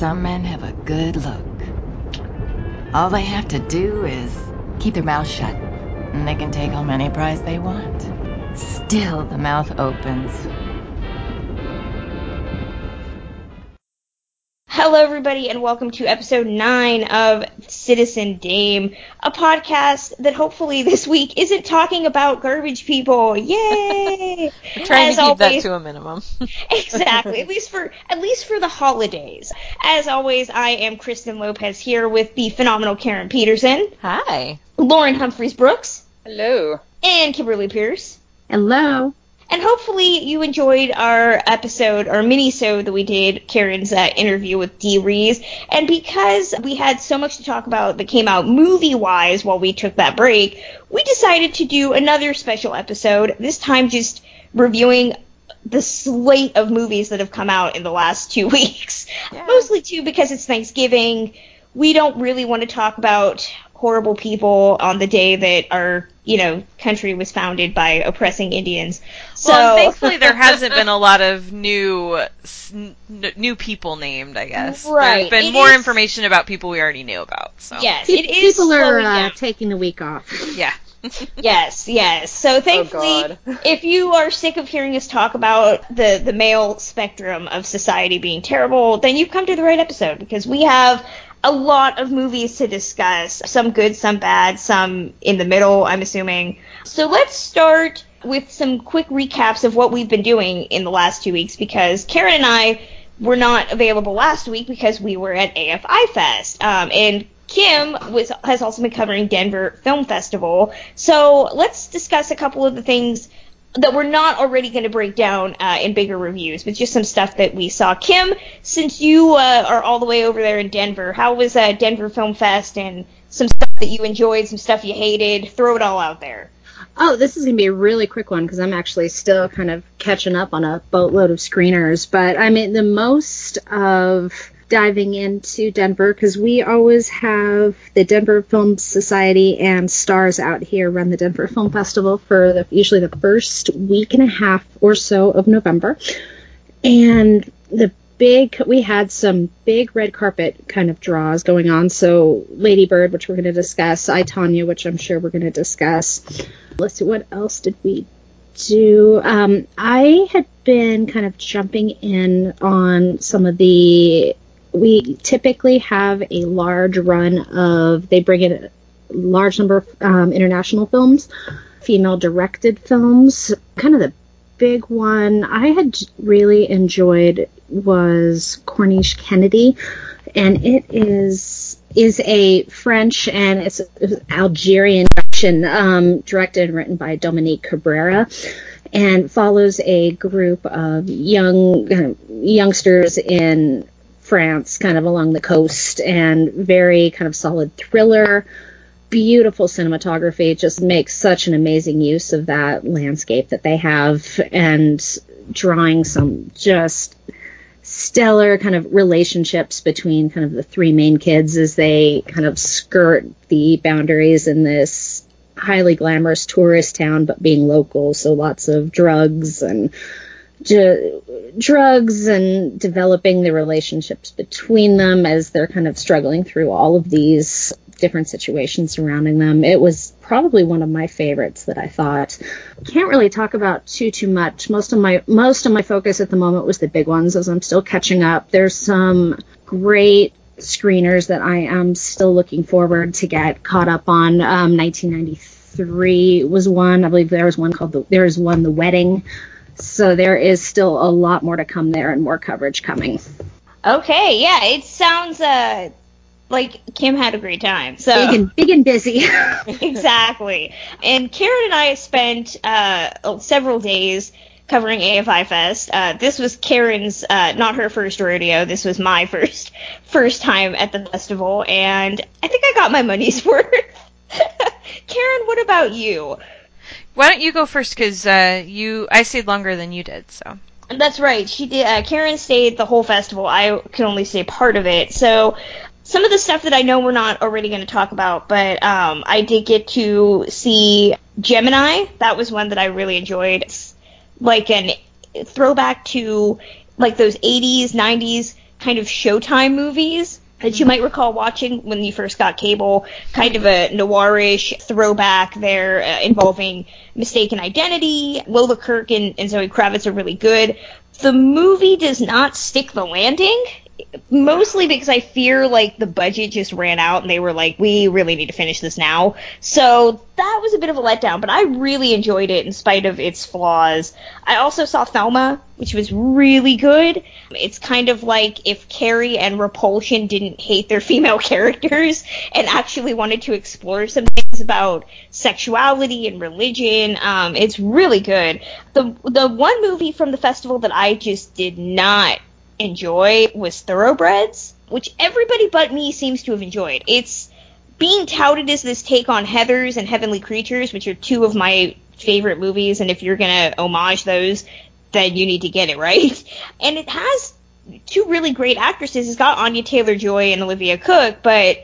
some men have a good look. All they have to do is keep their mouth shut, and they can take home any prize they want. Still, the mouth opens. Hello, everybody, and welcome to episode 9 of Citizen Dame, a podcast that hopefully this week isn't talking about garbage people. Yay! We're trying As to keep that to a minimum. exactly, at least for at least for the holidays. As always, I am Kristen Lopez here with the phenomenal Karen Peterson, Hi. Lauren Humphreys Brooks, Hello. and Kimberly Pierce. Hello. And hopefully you enjoyed our episode, our mini-sode that we did, Karen's uh, interview with Dee Rees. And because we had so much to talk about that came out movie-wise while we took that break, we decided to do another special episode, this time just reviewing the slate of movies that have come out in the last two weeks. Yeah. Mostly too because it's Thanksgiving. We don't really want to talk about horrible people on the day that our, you know, country was founded by oppressing Indians. So well, thankfully there hasn't been a lot of new s- n- new people named. I guess Right. There's been It more is- information about people we already knew about. So yes, Pe- it is People are uh, taking the week off. yeah. Yes, yes. So thankfully, God. if you are sick of hearing us talk about the the male spectrum of society being terrible, then you've come to the right episode because we have a lot of movies to discuss. Some good, some bad, some in the middle, I'm assuming. So let's start with some quick recaps of what we've been doing in the last two weeks because Karen and I were not available last week because we were at AFI Fest. Um, and Kim was has also been covering Denver Film Festival. So let's discuss a couple of the things that we're not already going to break down uh, in bigger reviews, but just some stuff that we saw. Kim, since you uh, are all the way over there in Denver, how was uh, Denver Film Fest and some stuff that you enjoyed, some stuff you hated? Throw it all out there. Oh, this is going to be a really quick one because I'm actually still kind of catching up on a boatload of screeners. But I mean, the most of diving into Denver because we always have the Denver Film Society and Stars out here run the Denver Film Festival for the usually the first week and a half or so of November. And the big, we had some big red carpet kind of draws going on. So Lady Bird, which we're going to discuss, I Tanya, which I'm sure we're going to discuss. Let's see, what else did we do? Um, I had been kind of jumping in on some of the. We typically have a large run of. They bring in a large number of um, international films, female directed films. Kind of the big one I had really enjoyed was Corniche Kennedy, and it is is a French and it's Algerian production, um, directed and written by Dominique Cabrera, and follows a group of young uh, youngsters in France, kind of along the coast, and very kind of solid thriller beautiful cinematography. It just makes such an amazing use of that landscape that they have and drawing some just stellar kind of relationships between kind of the three main kids as they kind of skirt the boundaries in this highly glamorous tourist town but being local so lots of drugs and ju- drugs and developing the relationships between them as they're kind of struggling through all of these different situations surrounding them. It was probably one of my favorites that I thought. Can't really talk about too too much. Most of my most of my focus at the moment was the big ones as I'm still catching up. There's some great screeners that I am still looking forward to get caught up on. Um, 1993 was one. I believe there was one called the, there is one The Wedding. So there is still a lot more to come there and more coverage coming. Okay, yeah, it sounds uh like Kim had a great time. So Big and big and busy. exactly. And Karen and I spent uh, several days covering AFI Fest. Uh, this was Karen's, uh, not her first rodeo. This was my first first time at the festival, and I think I got my money's worth. Karen, what about you? Why don't you go first? Because uh, you, I stayed longer than you did. So That's right. She did. Uh, Karen stayed the whole festival. I could only stay part of it. So some of the stuff that I know we're not already going to talk about, but um, I did get to see Gemini. That was one that I really enjoyed. It's like an throwback to like those 80s, 90s kind of Showtime movies that you might recall watching when you first got cable, kind of a noirish throwback there uh, involving mistaken identity. Lola Kirke and, and Zoe Kravitz are really good. The movie does not stick the landing mostly because I fear like the budget just ran out and they were like, we really need to finish this now. So that was a bit of a letdown, but I really enjoyed it in spite of its flaws. I also saw Thelma, which was really good. It's kind of like if Carrie and Repulsion didn't hate their female characters and actually wanted to explore some things about sexuality and religion. Um, it's really good. The the one movie from the festival that I just did not enjoy was Thoroughbreds, which everybody but me seems to have enjoyed. It's being touted as this take on Heathers and Heavenly Creatures, which are two of my favorite movies, and if you're gonna homage those, then you need to get it right. And it has two really great actresses. It's got Anya Taylor Joy and Olivia Cooke, but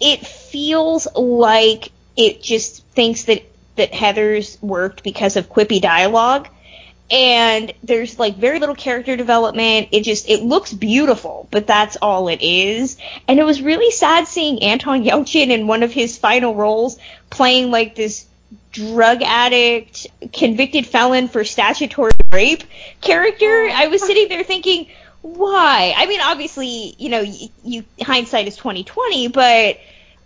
it feels like it just thinks that that Heathers worked because of quippy dialogue and there's like very little character development. It just it looks beautiful, but that's all it is. And it was really sad seeing Anton Yelchin in one of his final roles playing like this drug addict, convicted felon for statutory rape character. Oh. I was sitting there thinking, why? I mean, obviously, you know, you, you hindsight is 2020, but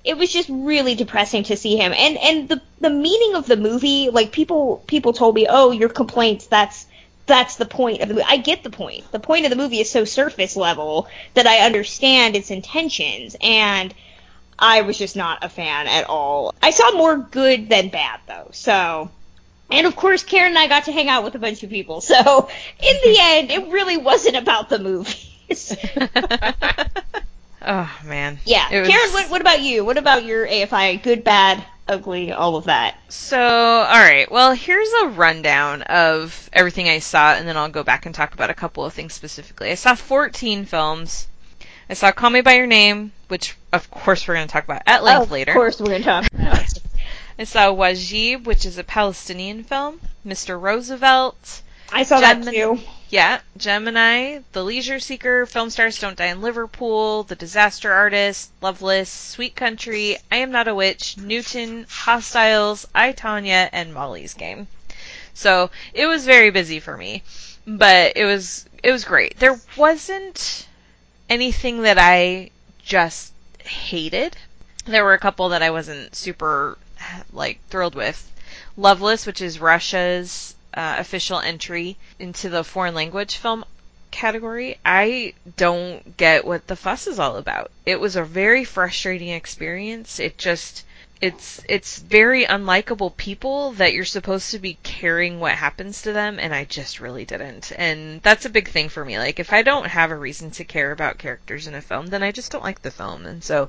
it was just really depressing to see him. And and the the meaning of the movie, like people people told me, "Oh, your complaints, that's that's the point of the movie." I get the point. The point of the movie is so surface level that I understand its intentions and I was just not a fan at all. I saw more good than bad though. So and of course, Karen and I got to hang out with a bunch of people. So in the end, it really wasn't about the movies. Oh man. Yeah, was- Karen, what, what about you? What about your AFI? Good, bad, ugly, all of that. So, all right. Well, here's a rundown of everything I saw, and then I'll go back and talk about a couple of things specifically. I saw 14 films. I saw Call Me by Your Name, which of course we're going to talk about at length of later. Of course, we're going to talk about. it. I saw Wajib, which is a Palestinian film. Mr. Roosevelt. I saw that Gemini- too. Yeah, Gemini, The Leisure Seeker, Film Stars Don't Die in Liverpool, The Disaster Artist, Loveless, Sweet Country, I Am Not a Witch, Newton, Hostiles, I, Tanya, and Molly's Game. So it was very busy for me, but it was it was great. There wasn't anything that I just hated. There were a couple that I wasn't super like thrilled with. Loveless, which is Russia's uh, official entry into the foreign language film category, I don't get what the fuss is all about. It was a very frustrating experience. It just it's it's very unlikable people that you're supposed to be caring what happens to them and I just really didn't. And that's a big thing for me. Like if I don't have a reason to care about characters in a film, then I just don't like the film. And so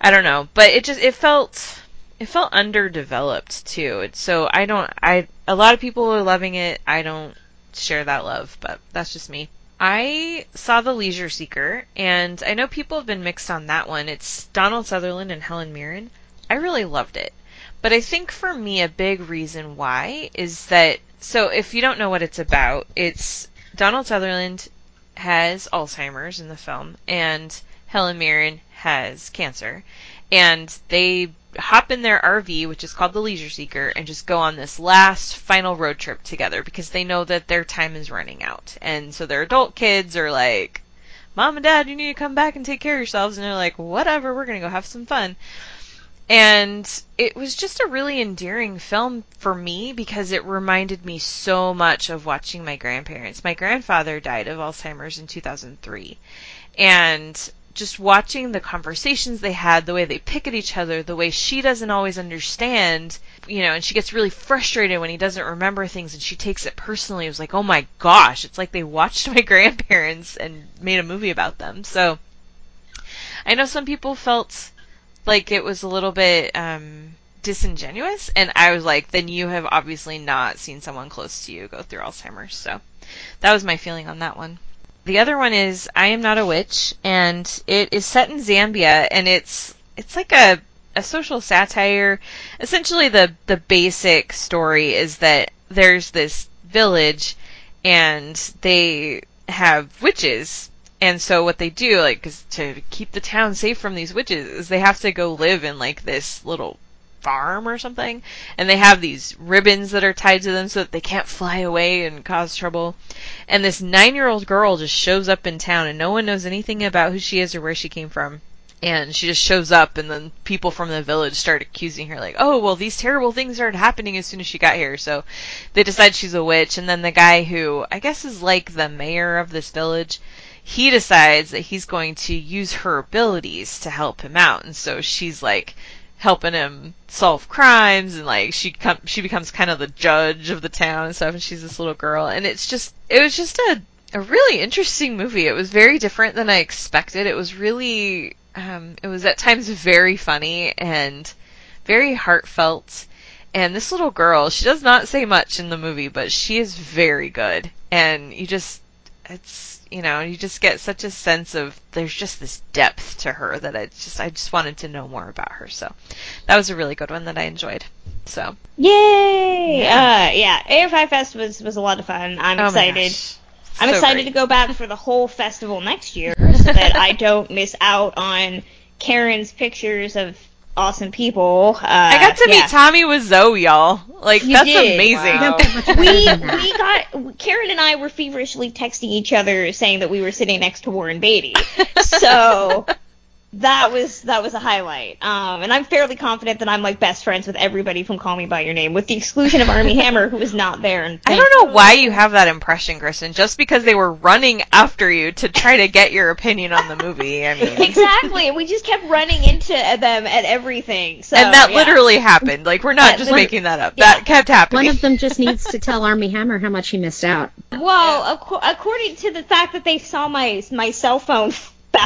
I don't know, but it just it felt it felt underdeveloped too. So I don't I a lot of people are loving it. I don't share that love, but that's just me. I saw The Leisure Seeker and I know people have been mixed on that one. It's Donald Sutherland and Helen Mirren. I really loved it. But I think for me a big reason why is that so if you don't know what it's about, it's Donald Sutherland has Alzheimer's in the film and Helen Mirren has cancer and they hop in their RV, which is called the Leisure Seeker, and just go on this last final road trip together because they know that their time is running out. And so their adult kids are like, Mom and Dad, you need to come back and take care of yourselves. And they're like, whatever, we're going to go have some fun. And it was just a really endearing film for me because it reminded me so much of watching my grandparents. My grandfather died of Alzheimer's in 2003. And just watching the conversations they had, the way they pick at each other, the way she doesn't always understand, you know, and she gets really frustrated when he doesn't remember things and she takes it personally. It was like, oh my gosh, it's like they watched my grandparents and made a movie about them. So I know some people felt like it was a little bit um, disingenuous, and I was like, then you have obviously not seen someone close to you go through Alzheimer's. So that was my feeling on that one. The other one is I Am Not a Witch, and it is set in Zambia, and it's it's like a a social satire. Essentially, the the basic story is that there's this village, and they have witches And so what they do, like, to keep the town safe from these witches, is they have to go live in like this little farm or something, and they have these ribbons that are tied to them so that they can't fly away and cause trouble. And this nine-year-old girl just shows up in town, and no one knows anything about who she is or where she came from. And she just shows up, and then people from the village start accusing her, like, oh, well, these terrible things started happening as soon as she got here. So they decide she's a witch, and then the guy who I guess is like the mayor of this village, he decides that he's going to use her abilities to help him out. And so she's like helping him solve crimes and like she come she becomes kind of the judge of the town and stuff and she's this little girl and it's just it was just a a really interesting movie. It was very different than I expected. It was really um it was at times very funny and very heartfelt. And this little girl, she does not say much in the movie, but she is very good. And you just it's you know, you just get such a sense of there's just this depth to her that I just I just wanted to know more about her. So that was a really good one that I enjoyed. So Yay! Yeah, uh, yeah. AFI Fest was was a lot of fun. I'm oh excited. I'm So excited great. to go back for the whole festival next year so that I don't miss out on Karen's pictures of awesome people. Uh, I got to yeah. meet Tommy Wiseau, y'all. Like You that's did. amazing. You don't get much better we we got Karen and I were feverishly texting each other saying that we were sitting next to Warren Beatty. So that was that was a highlight. Um, and I'm fairly confident that I'm like best friends with everybody from Call Me by Your Name, with the exclusion of Armie Hammer, who was not there. And I don't know why you have that impression, Kristen. Just because they were running after you to try to get your opinion on the movie. I mean, exactly, and we just kept running into them at everything. So and that yeah. literally happened. Like we're not That just lit- making that up. yeah. That kept happening. One of them just needs to tell Armie Hammer how much he missed out. Well, acco- according to the fact that they saw my my cell phone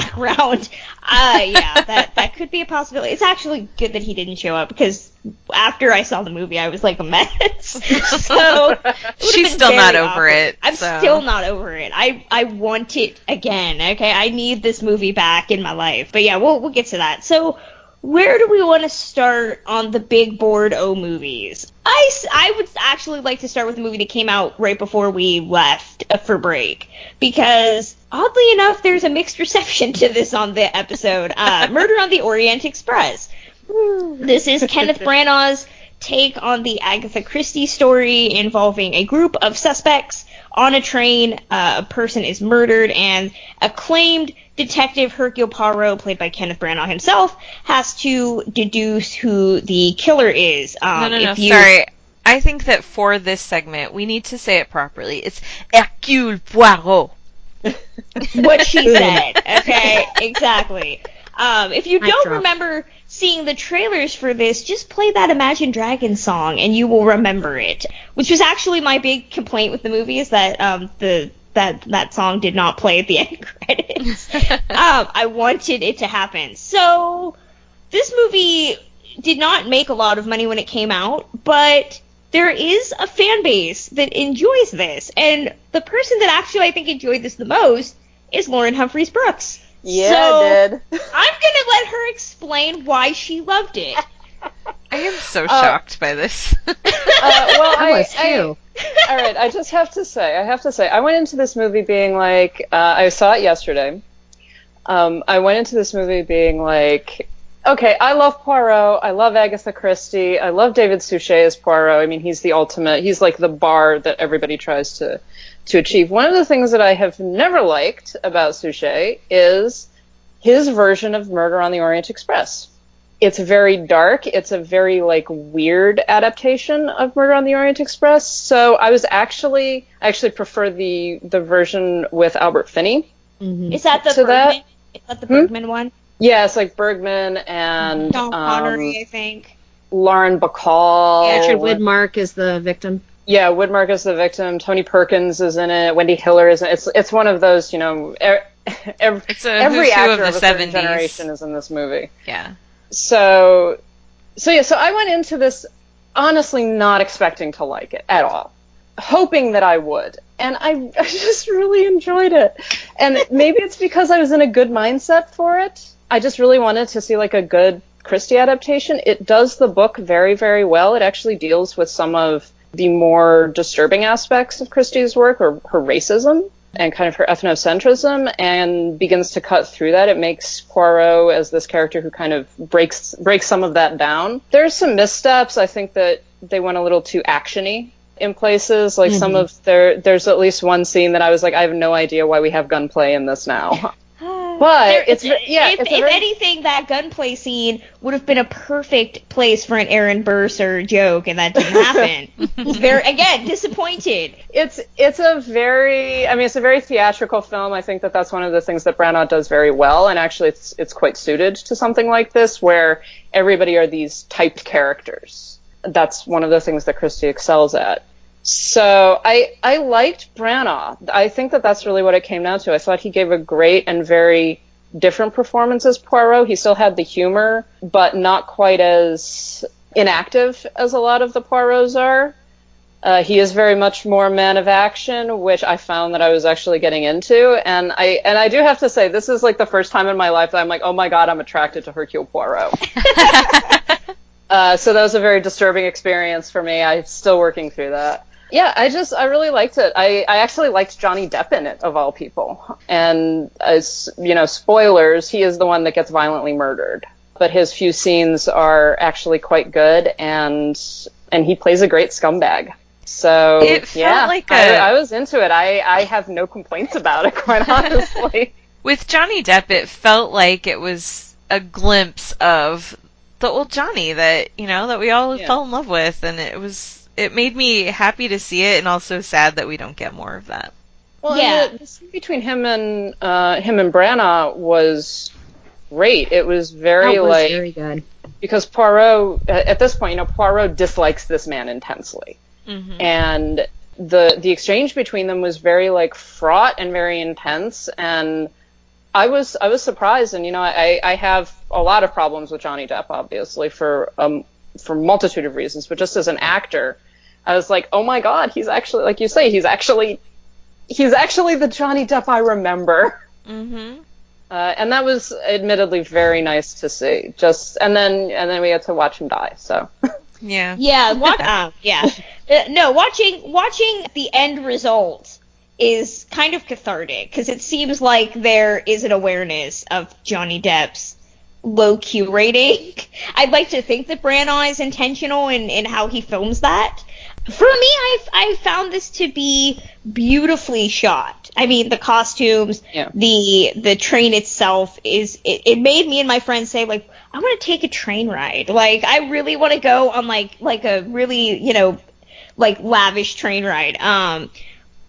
background, uh, yeah, that that could be a possibility. It's actually good that he didn't show up because after I saw the movie, I was like a mess. so She's still not over awkward. it, I'm so. still not over it. I I want it again. Okay, I need this movie back in my life. But yeah, we'll we'll get to that. So. Where do we want to start on the big board O movies? I, I would actually like to start with a movie that came out right before we left uh, for break because oddly enough, there's a mixed reception to this on the episode. Uh, Murder on the Orient Express. This is Kenneth Branagh's take on the Agatha Christie story involving a group of suspects on a train. Uh, a person is murdered, and acclaimed detective Hercule Poirot, played by Kenneth Branagh himself, has to deduce who the killer is. Um, no, no, no. you- Sorry. I think that for this segment, we need to say it properly. It's Hercule Poirot. what she said. Okay, exactly. Um, if you Mic don't drop. remember seeing the trailers for this, just play that Imagine Dragons song and you will remember it. Which was actually my big complaint with the movie is that um, the that that song did not play at the end credits. um, I wanted it to happen. So this movie did not make a lot of money when it came out, but there is a fan base that enjoys this, and the person that actually I think enjoyed this the most is Lauren Humphreys Brooks. Yeah, So, I did. I'm gonna let her explain why she loved it. I am so shocked by this. Uh, well, I I, was too. I- all right, I just have to say, I have to say, I went into this movie being like, uh, I saw it yesterday. Um, I went into this movie being like, okay, I love Poirot, I love Agatha Christie, I love David Suchet as Poirot. I mean, he's the ultimate, he's like the bar that everybody tries to to achieve. One of the things that I have never liked about Suchet is his version of Murder on the Orient Express it's very dark. It's a very like weird adaptation of Murder on the Orient Express. So I was actually I actually prefer the the version with Albert Finney. Mhm. Is that the Bergman? Is that the Hmm? Bergman one? Yeah, it's like Bergman and Don um, Connery, I think. Lauren Bacall. Richard Widmark is the victim. Yeah, Widmark is the victim. Tony Perkins is in it. Wendy Hiller is in it. It's it's one of those you know. er- Every, It's a every actor of the of a 70s. generation is in this movie. yeah. so so yeah so i went into this honestly not expecting to like it at all hoping that i would and i, I just really enjoyed it and maybe it's because i was in a good mindset for it i just really wanted to see like a good christie adaptation it does the book very very well it actually deals with some of the more disturbing aspects of christie's work or her racism and kind of her ethnocentrism and begins to cut through that. It makes Poirot as this character who kind of breaks breaks some of that down. There's some missteps. I think that they went a little too actiony in places. Like mm-hmm. some of there there's at least one scene that I was like, I have no idea why we have gunplay in this now. But there, it's yeah. If, it's if very... anything, that gunplay scene would have been a perfect place for an Aaron Burr joke, and that didn't happen. very again disappointed. It's it's a very I mean it's a very theatrical film. I think that that's one of the things that Branagh does very well, and actually it's it's quite suited to something like this where everybody are these typed characters. That's one of the things that Christie excels at. So I I liked Branagh. I think that that's really what it came down to. I thought he gave a great and very different performance as Poirot. He still had the humor, but not quite as inactive as a lot of the Poirots are. Uh, he is very much more man of action, which I found that I was actually getting into, and I and I do have to say this is like the first time in my life that I'm like, oh my god, I'm attracted to Hercule Poirot. uh, so that was a very disturbing experience for me. I'm still working through that yeah, I just I really liked it. I, I actually liked Johnny Depp in it of all people. And as you know, spoilers, he is the one that gets violently murdered. But his few scenes are actually quite good and and he plays a great scumbag. So yeah, It felt like a... I, I was into it. I, I have no complaints about it, quite honestly. With Johnny Depp, it felt like it was a glimpse of the old Johnny that you know that we all yeah. fell in love with, and it was it made me happy to see it and also sad that we don't get more of that. Well, yeah, the, the, scene between him and uh, him and Branagh was great. It was very was like very good because Poirot at this point, you know, Poirot dislikes this man intensely, mm-hmm. and the the exchange between them was very like fraught and very intense and. I was I was surprised, and you know I, I have a lot of problems with Johnny Depp, obviously for um for multitude of reasons, but just as an actor, I was like, oh my god, he's actually like you say, he's actually he's actually the Johnny Depp I remember. Mm-hmm. Uh, and that was admittedly very nice to see. Just and then and then we had to watch him die. So. Yeah. Yeah. What? uh, yeah. Uh, no, watching watching the end result is kind of cathartic because it seems like there is an awareness of Johnny Depp's low Q rating. I'd like to think that Branagh is intentional in, in how he films that. For me, I I found this to be beautifully shot. I mean, the costumes, yeah. the the train itself is it, it made me and my friends say like, I want to take a train ride. Like, I really want to go on like like a really you know like lavish train ride. Um,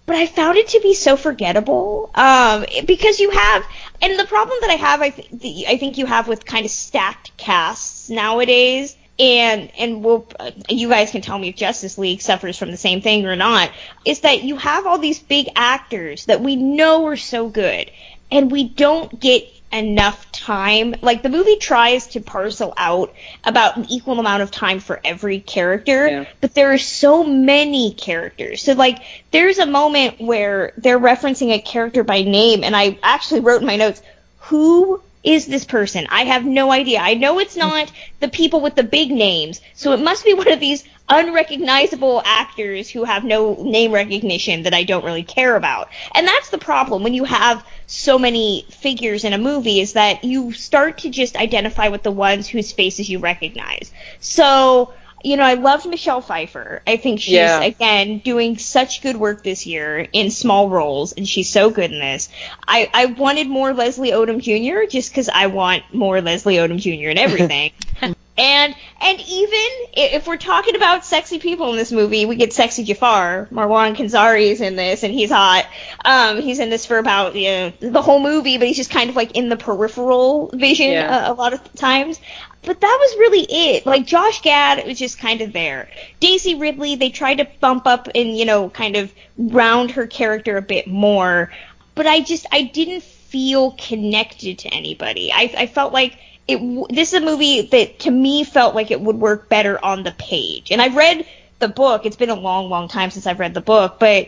but I found it to be so forgettable um, because you have, and the problem that I have, I, th- I think you have with kind of stacked casts nowadays, and and we'll, uh, you guys can tell me if Justice League suffers from the same thing or not, is that you have all these big actors that we know are so good, and we don't get enough time. Like the movie tries to parcel out about an equal amount of time for every character, yeah. but there are so many characters. So like there's a moment where they're referencing a character by name and I actually wrote in my notes, who is this person? I have no idea. I know it's not the people with the big names, so it must be one of these unrecognizable actors who have no name recognition that I don't really care about. And that's the problem when you have so many figures in a movie is that you start to just identify with the ones whose faces you recognize. So, you know, I loved Michelle Pfeiffer. I think she's yeah. again doing such good work this year in small roles, and she's so good in this. I I wanted more Leslie Odom Jr. just because I want more Leslie Odom Jr. in everything. And and even if we're talking about sexy people in this movie, we get sexy Jafar. Marwan Kenzari is in this, and he's hot. Um, he's in this for about you know the whole movie, but he's just kind of like in the peripheral vision yeah. a, a lot of times. But that was really it. Like Josh Gad was just kind of there. Daisy Ridley, they tried to bump up and you know kind of round her character a bit more, but I just I didn't feel connected to anybody. I I felt like it this is a movie that to me felt like it would work better on the page. And I've read the book. It's been a long, long time since I've read the book, but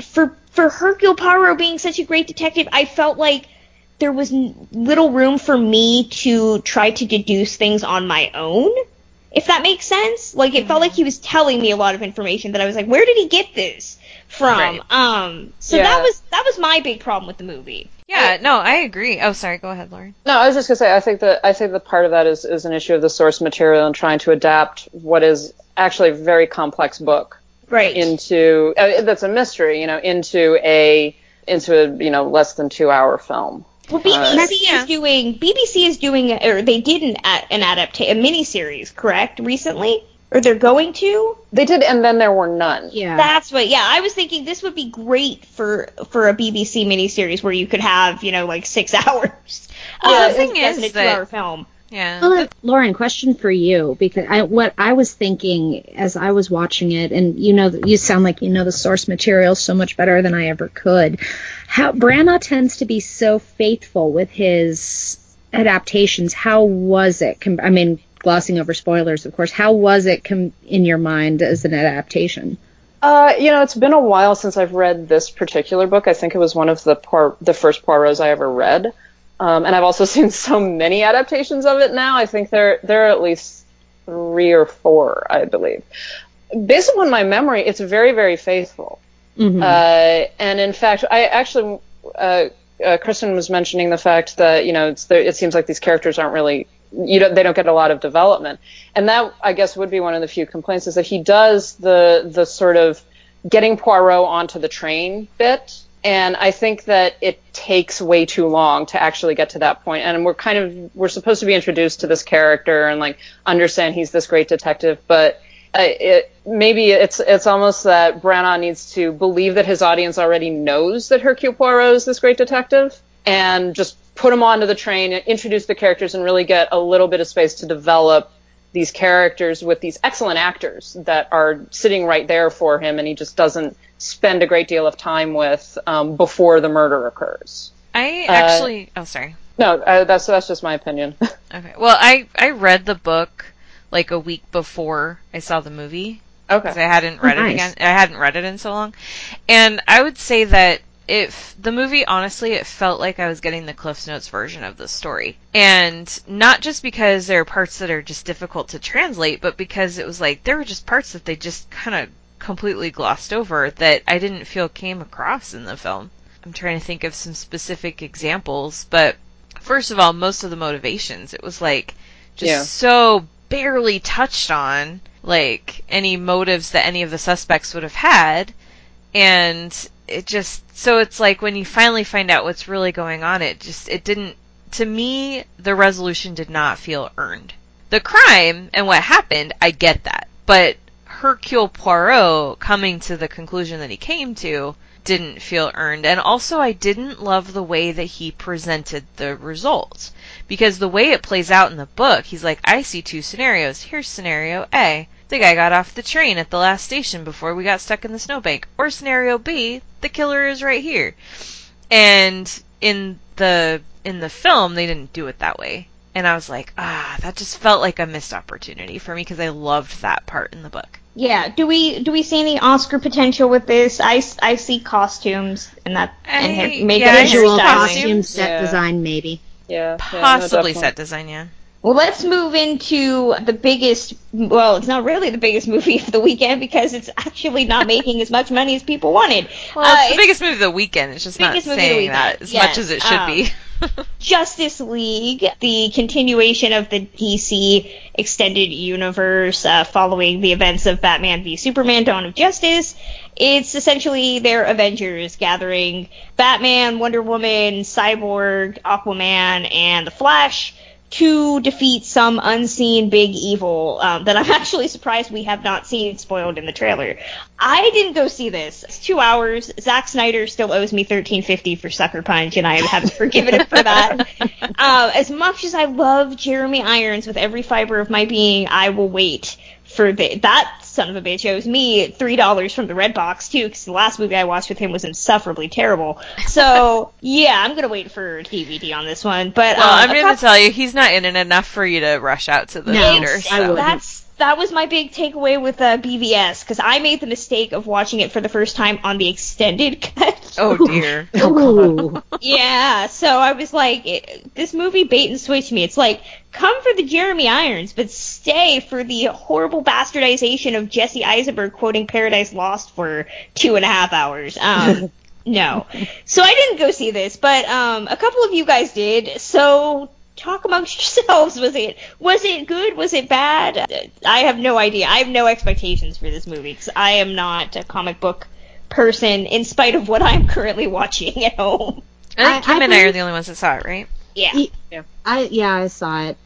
for for Hercule Poirot being such a great detective, I felt like there was little room for me to try to deduce things on my own. If that makes sense. Like it felt like he was telling me a lot of information that I was like, where did he get this? from. Right. Um, so Yeah. that was that was my big problem with the movie. Yeah, no, I agree. Oh, sorry. Go ahead, Lauren. No, I was just gonna say I think that I think that part of that is, is an issue of the source material and trying to adapt what is actually a very complex book Right. into uh, that's a mystery, you know, into a into a you know less than two hour film. Well, BBC Uh, yeah. is doing BBC is doing or they did an an adaptation a miniseries, correct? Recently, or they're going to. They did, and then there were none. Yeah. That's what. Yeah, I was thinking this would be great for for a BBC miniseries where you could have you know like six hours. Well, uh, the thing is a two-hour film. Yeah. Well, Lauren, question for you because I, what I was thinking as I was watching it, and you know, you sound like you know the source material so much better than I ever could. How Branagh tends to be so faithful with his adaptations. How was it? Com- I mean, glossing over spoilers, of course. How was it com- in your mind as an adaptation? Uh, you know, it's been a while since I've read this particular book. I think it was one of the the first Poirot's I ever read. Um, and I've also seen so many adaptations of it now. I think there there are at least three or four, I believe. Based upon my memory, it's very very faithful. Mhm. Uh, and in fact, I actually, uh, uh, Kristen was mentioning the fact that you know there, it seems like these characters aren't really you don't they don't get a lot of development, and that I guess would be one of the few complaints is that he does the the sort of getting Poirot onto the train bit. And I think that it takes way too long to actually get to that point. And we're kind of we're supposed to be introduced to this character and like understand he's this great detective, but it, maybe it's it's almost that Branagh needs to believe that his audience already knows that Hercule Poirot is this great detective, and just put him onto the train, and introduce the characters, and really get a little bit of space to develop these characters with these excellent actors that are sitting right there for him, and he just doesn't spend a great deal of time with um, before the murder occurs. I uh, actually. oh, sorry. No, uh, that's that's just my opinion. Okay. Well, I I read the book like a week before I saw the movie because I hadn't read Oh, it again. I hadn't read it in so long, and I would say that if the movie honestly it felt like I was getting the Cliff's Notes version of the story, and not just because there are parts that are just difficult to translate, but because it was like there were just parts that they just kind of completely glossed over that I didn't feel came across in the film. I'm trying to think of some specific examples, but first of all, most of the motivations, it was like just Yeah. so barely touched on like any motives that any of the suspects would have had. And it just so it's like when you finally find out what's really going on it just it didn't to me the resolution did not feel earned. The crime and what happened i get that. But hercule poirot coming to the conclusion that he came to didn't feel earned. And also i didn't love the way that he presented the results because the way it plays out in the book he's like i see two scenarios here's scenario a the guy got off the train at the last station before we got stuck in the snowbank or scenario b the killer is right here and in the in the film they didn't do it that way and i was like ah that just felt like a missed opportunity for me because i loved that part in the book Yeah. Do we do we see any Oscar potential with this? I, I see costumes and that and I- hair- makeup yeah, I and see Visual costumes. costume set Yeah. design, maybe. Yeah. yeah, no, possibly set design yeah Well, let's move into the biggest. Well, it's not really the biggest movie of the weekend because it's actually not making as much money as people wanted. well Uh, it's the biggest movie of the weekend it's just not biggest movie of the saying that as yes. much as it should Um, be Justice League, the continuation of the DC extended universe uh, following the events of Batman v Superman Dawn of Justice. It's essentially their Avengers gathering Batman, Wonder Woman, Cyborg, Aquaman, and The Flash to defeat some unseen big evil um, that I'm actually surprised we have not seen spoiled in the trailer. I didn't go see this. It's two hours. Zack Snyder still owes me thirteen fifty for Sucker Punch, and I haven't forgiven him for that. Uh, as much as I love Jeremy Irons with every fiber of my being, I will wait for the, that son of a bitch owes me three dollars from the red box too, because the last movie I watched with him was insufferably terrible. So yeah, I'm gonna wait for DVD on this one. But well um, i'm going couple- to tell you he's not in it enough for you to rush out to the No, theater It's- I so. wouldn't. That's that was my big takeaway with uh, BVS because I made the mistake of watching it for the first time on the extended cut. Oh dear. Ooh. yeah, so I was like, it, this movie bait and switch me. It's like, come for the Jeremy Irons, but stay for the horrible bastardization of Jesse Eisenberg quoting Paradise Lost for two and a half hours. Um, no. So I didn't go see this, but um, a couple of you guys did. So talk amongst yourselves. Was it was it good? Was it bad? I have no idea. I have no expectations for this movie because I am not a comic book person, in spite of what I'm currently watching at home. I think Kim I and I are the only ones that saw it, right? Yeah. Y- I yeah, I saw it.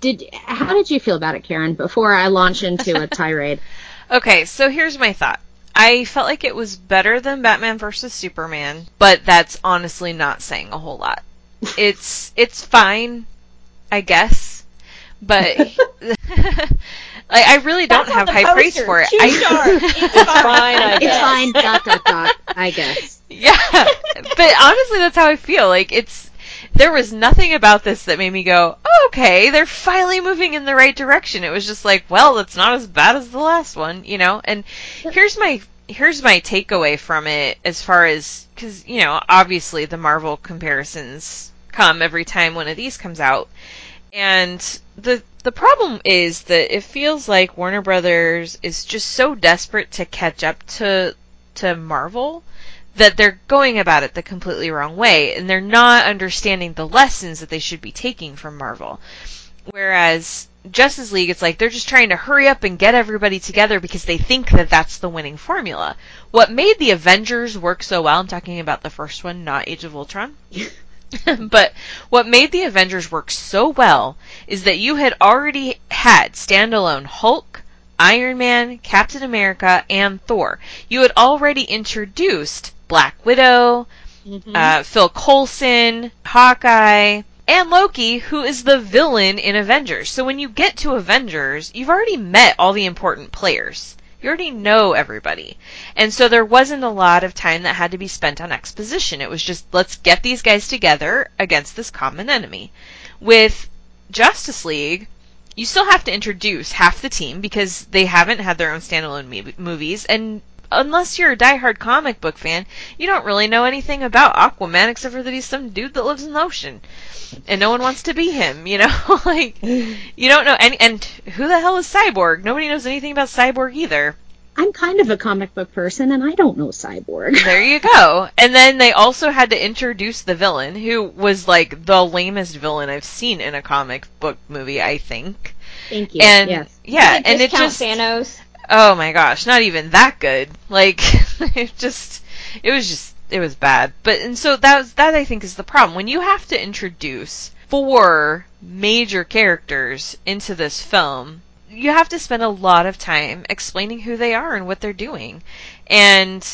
Did how did you feel about it, Karen? Before I launch into a tirade. Okay, so here's my thought. I felt like it was better than Batman vs Superman, but that's honestly not saying a whole lot. It's it's fine, I guess, but like I really don't That's have the high praise for it. I, stars. It's It's fine, I It's guess. fine. Dot dot dot. I guess. Yeah, but honestly, that's how I feel. Like it's there was nothing about this that made me go, oh, okay, they're finally moving in the right direction. It was just like, well, it's not as bad as the last one, you know. And here's my here's my takeaway from it as far as because you know obviously the Marvel comparisons come every time one of these comes out, and the the problem is that it feels like Warner Brothers is just so desperate to catch up to to Marvel that they're going about it the completely wrong way and they're not understanding the lessons that they should be taking from Marvel. Whereas Justice League, it's like they're just trying to hurry up and get everybody together because they think that that's the winning formula. What made the Avengers work so well, I'm talking about the first one, not Age of Ultron. but what made the Avengers work so well is that you had already had standalone Hulk, Iron Man, Captain America, and Thor. You had already introduced Black Widow, uh, Phil Coulson, Hawkeye, and Loki, who is the villain in Avengers. So when you get to Avengers, you've already met all the important players. You already know everybody. And so there wasn't a lot of time that had to be spent on exposition. It was just, let's get these guys together against this common enemy. With Justice League, you still have to introduce half the team because they haven't had their own standalone me- movies, and unless you're a diehard comic book fan, you don't really know anything about Aquaman except for that he's some dude that lives in the ocean, and no one wants to be him. You know, like you don't know any. And who the hell is Cyborg? Nobody knows anything about Cyborg either. I'm kind of a comic book person, and I don't know Cyborg. There you go. And then they also had to introduce the villain, who was like the lamest villain I've seen in a comic book movie. I think. Thank you. And yes. yeah, and it just Thanos. Oh my gosh, not even that good. Like it just it was just it was bad. But and so that was that I think is the problem. When you have to introduce four major characters into this film, you have to spend a lot of time explaining who they are and what they're doing. And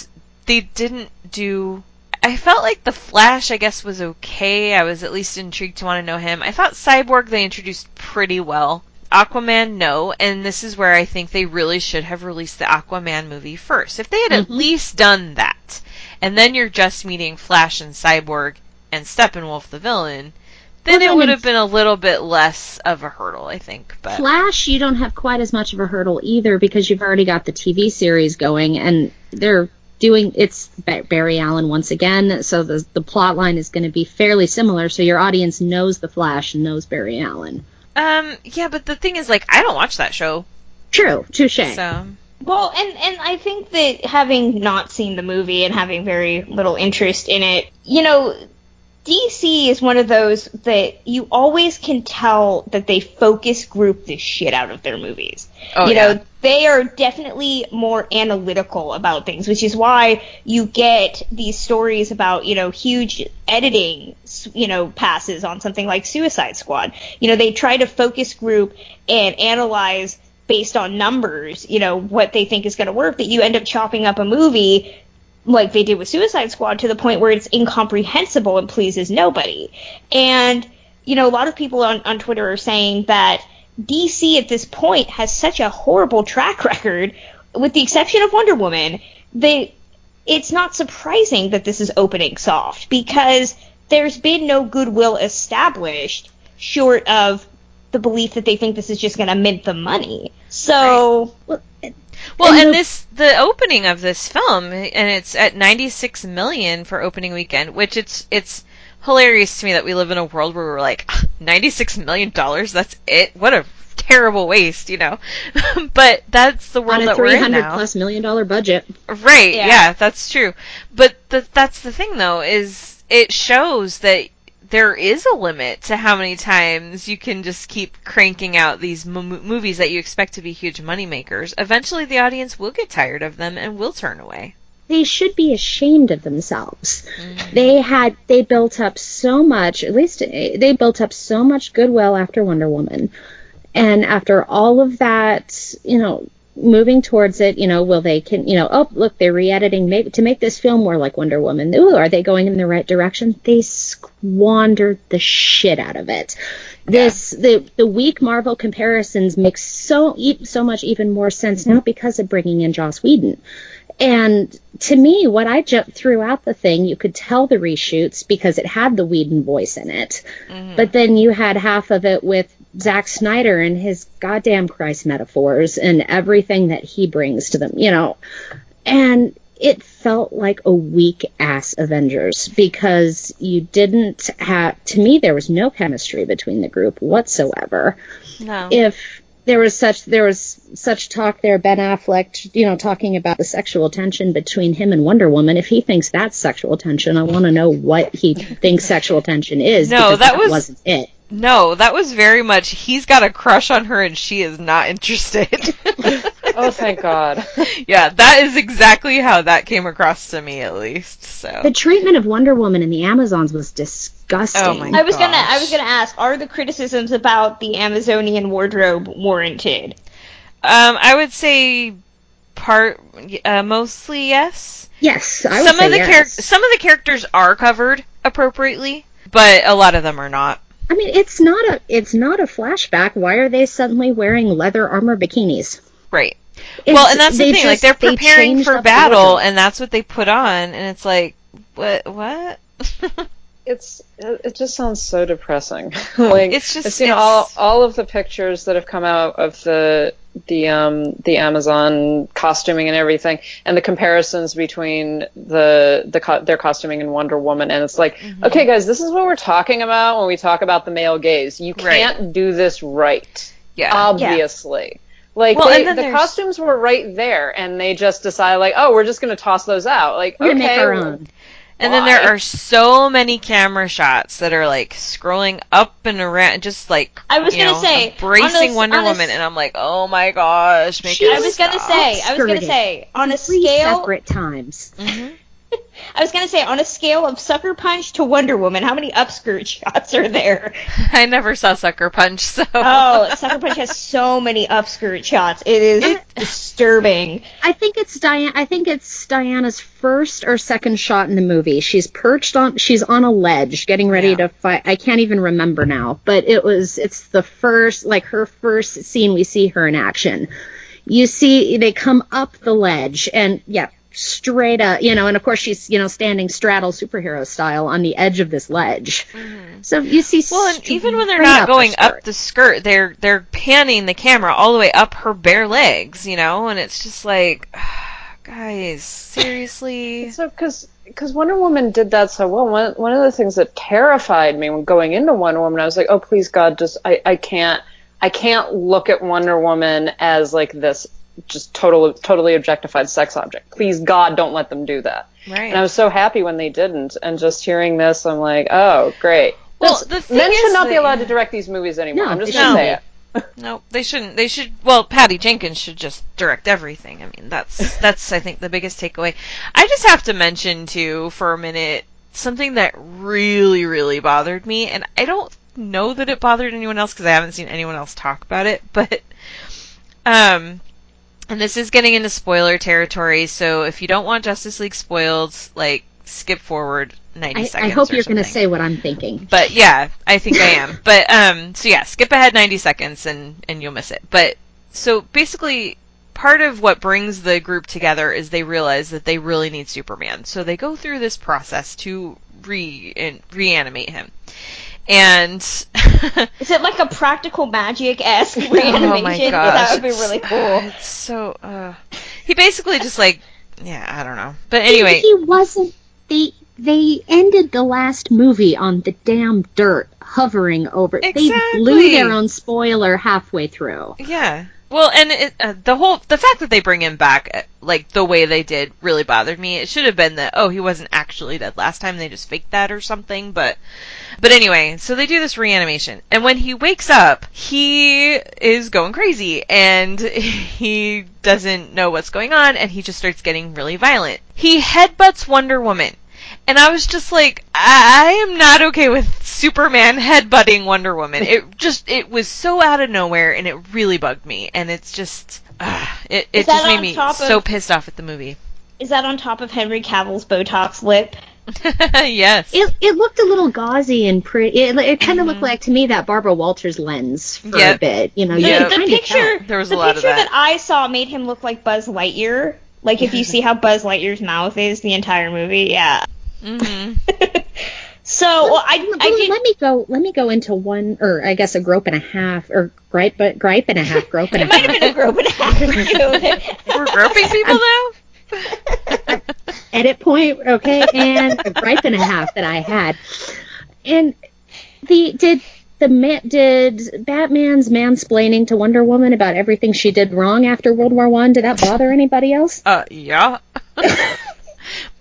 they didn't do I felt like the Flash, I guess, was okay. I was at least intrigued to want to know him. I thought Cyborg they introduced pretty well. Aquaman, no, and this is where I think they really should have released the Aquaman movie first. If they had at Mhm. least done that, and then you're just meeting Flash and Cyborg and Steppenwolf the villain, then Well, it would have been a little bit less of a hurdle, I think. But Flash, you don't have quite as much of a hurdle either because you've already got the TV series going, and they're doing it's Barry Allen once again, so the the plot line is going to be fairly similar. So your audience knows the Flash and knows Barry Allen. Um, yeah, but the thing is, like, I don't watch that show, True, touche. so Well, and and I think that having not seen the movie and having very little interest in it, you know, DC is one of those that you always can tell that they focus group the shit out of their movies. oh you yeah, know, they are definitely more analytical about things, which is why you get these stories about, you know, huge editing, you know, passes on something like Suicide Squad. You know, they try to focus group and analyze based on numbers, you know, what they think is going to work, that you end up chopping up a movie like they did with Suicide Squad to the point where it's incomprehensible and pleases nobody. And, you know, a lot of people on, on Twitter are saying that DC at this point has such a horrible track record, with the exception of Wonder Woman, they it's not surprising that this is opening soft because there's been no goodwill established short of the belief that they think this is just going to mint the money. So, Well, Well, And and, this the opening of this film, and it's at 96 million for opening weekend, which it's it's hilarious to me that we live in a world where we're like ah, 96 million dollars. That's it. What a terrible waste, you know. but that's the world on a that we're three in hundred now. plus million dollar budget. Right. Yeah. Yeah. that's true. But the, that's the thing, though, is it shows that there is a limit to how many times you can just keep cranking out these mo- movies that you expect to be huge moneymakers. Eventually, the audience will get tired of them and will turn away. They should be ashamed of themselves. They had they built up so much. At least eh, they built up so much goodwill after Wonder Woman, and after all of that, you know, moving towards it, you know, will they can you know, oh look, they're re-editing maybe to make this film more like Wonder Woman. Ooh, are they going in the right direction? They squandered the shit out of it. This the the weak Marvel comparisons make so so much even more sense now because of bringing in Joss Whedon. And to me, what I ju- threw out the thing, you could tell the reshoots because it had the Whedon voice in it. Mm-hmm. But then you had half of it with Zack Snyder and his goddamn Christ metaphors and everything that he brings to them, you know. And it felt like a weak ass Avengers because you didn't have, to me, there was no chemistry between the group whatsoever No. if there was such there was such talk there ben affleck you know talking about the sexual tension between him and wonder woman if he thinks that's sexual tension i want to know what he thinks sexual tension is No, because that that was- wasn't it No, that was very much he's got a crush on her and she is not interested. Oh, thank God. yeah, that is exactly how that came across to me at least. So the treatment of wonder woman in the amazons was disgusting Oh my I was gonna I was gonna ask, are the criticisms about the Amazonian wardrobe warranted? um I would say part uh, mostly yes. yes i would some of the yes. charac- some of the characters are covered appropriately, but a lot of them are not. I mean it's not a it's not a flashback why are they suddenly wearing leather armor bikinis Right. It's- well, and that's the they thing. like they're preparing changed for up the battle, and that's what they put on, and it's like, what? What? It's it just sounds so depressing. like It's just- I've seen it's- all all of the pictures that have come out of the the um the Amazon costuming and everything, and the comparisons between the the co- their costuming and Wonder Woman, and it's like, Mm-hmm. okay, guys, this is what we're talking about when we talk about the male gaze. You can't do this right, yeah. obviously. Like Well, they, the there's- costumes were right there, and they just decided like, oh, we're just gonna toss those out. Like, we're okay, make our And then there are so many camera shots that are like scrolling up and around, just like I was gonna know, say, embracing a- Wonder on a- Woman, and I'm like, oh my gosh, make it I was gonna say, I was gonna say, on a three scale, separate times. Mhm. I was gonna say, on a scale of Sucker Punch to Wonder Woman, how many upskirt shots are there? I never saw Sucker Punch, so Oh, Sucker Punch has so many upskirt shots. It is disturbing. I think it's Diana. I think it's Diana's first or second shot in the movie. She's perched on. She's on a ledge, getting ready Yeah. to fight. I can't even remember now, but it was. It's the first, like her first scene we see her in action. You see, they come up the ledge, and yeah, straight up, you know. And of course, she's you know standing straddle superhero style on the edge of this ledge. So you see. Mm-hmm. Well, and even when they're not up her going up the skirt, they're they're panning the camera all the way up her bare legs, you know, and it's just like, guys, seriously. So, because because Wonder Woman did that so well, one one of the things that terrified me when going into Wonder Woman, I was like, oh please God, just I I can't I can't look at Wonder Woman as like this just total totally objectified sex object. Please God, don't let them do that. Right. And I was so happy when they didn't, and just hearing this, I'm like, oh great. Well, This- the thing men should is not be allowed to direct these movies anymore. No, I'm just they gonna say it. No, they shouldn't. They should. Well, Patty Jenkins should just direct everything. I mean, that's that's I think the biggest takeaway. I just have to mention too for a minute something that really really bothered me, and I don't know that it bothered anyone else because I haven't seen anyone else talk about it, but um. And this is getting into spoiler territory, so if you don't want Justice League spoiled, like skip forward ninety I, seconds. I hope you're going to say what I'm thinking. But yeah, I think I am. But um so yeah, skip ahead 90 seconds and and you'll miss it. But so basically part of what brings the group together is they realize that they really need Superman. So they go through this process to re in, reanimate him. And Is it like a practical magic esque reanimation? Oh my 'Cause gosh. That would be really cool. It's so. Uh, he basically just like. Yeah, I don't know. But anyway. he wasn't. They they ended the last movie on the damn dirt hovering over. Exactly. They blew their own spoiler halfway through. Yeah. Well, and it, uh, the whole the fact that they bring him back uh, like the way they did really bothered me. It should have been that oh he wasn't actually dead last time they just faked that or something. But but anyway, so they do this reanimation, and when he wakes up, he is going crazy, and he doesn't know what's going on, and he just starts getting really violent. He headbutts Wonder Woman. And I was just like, I I am not okay with Superman headbutting Wonder Woman. It just, it was so out of nowhere, and it really bugged me. And it's just, uh, it, it Is that just made me top so of- pissed off at the movie. Is that on top of Henry Cavill's Botox lip? yes. It it looked a little gauzy and pretty. It, it kind of looked like to me that Barbara Walters lens for Yep. a bit. You know, The, you Yeah. could the picture, There was a the lot of picture that. I saw made him look like Buzz Lightyear. Like if you see how Buzz Lightyear's mouth is the entire movie, yeah. Hmm So well, I, Well, I did. let me go. Let me go into one, or I guess a grope and a half, or gripe, but gripe and a half, grope and a It might have half. been a grope and a half for you. We're groping people now? Edit point, okay, and a gripe and a half that I had. And the did the ma- did Batman's mansplaining to Wonder Woman about everything she did wrong after World War One? Did that bother anybody else? Uh, yeah.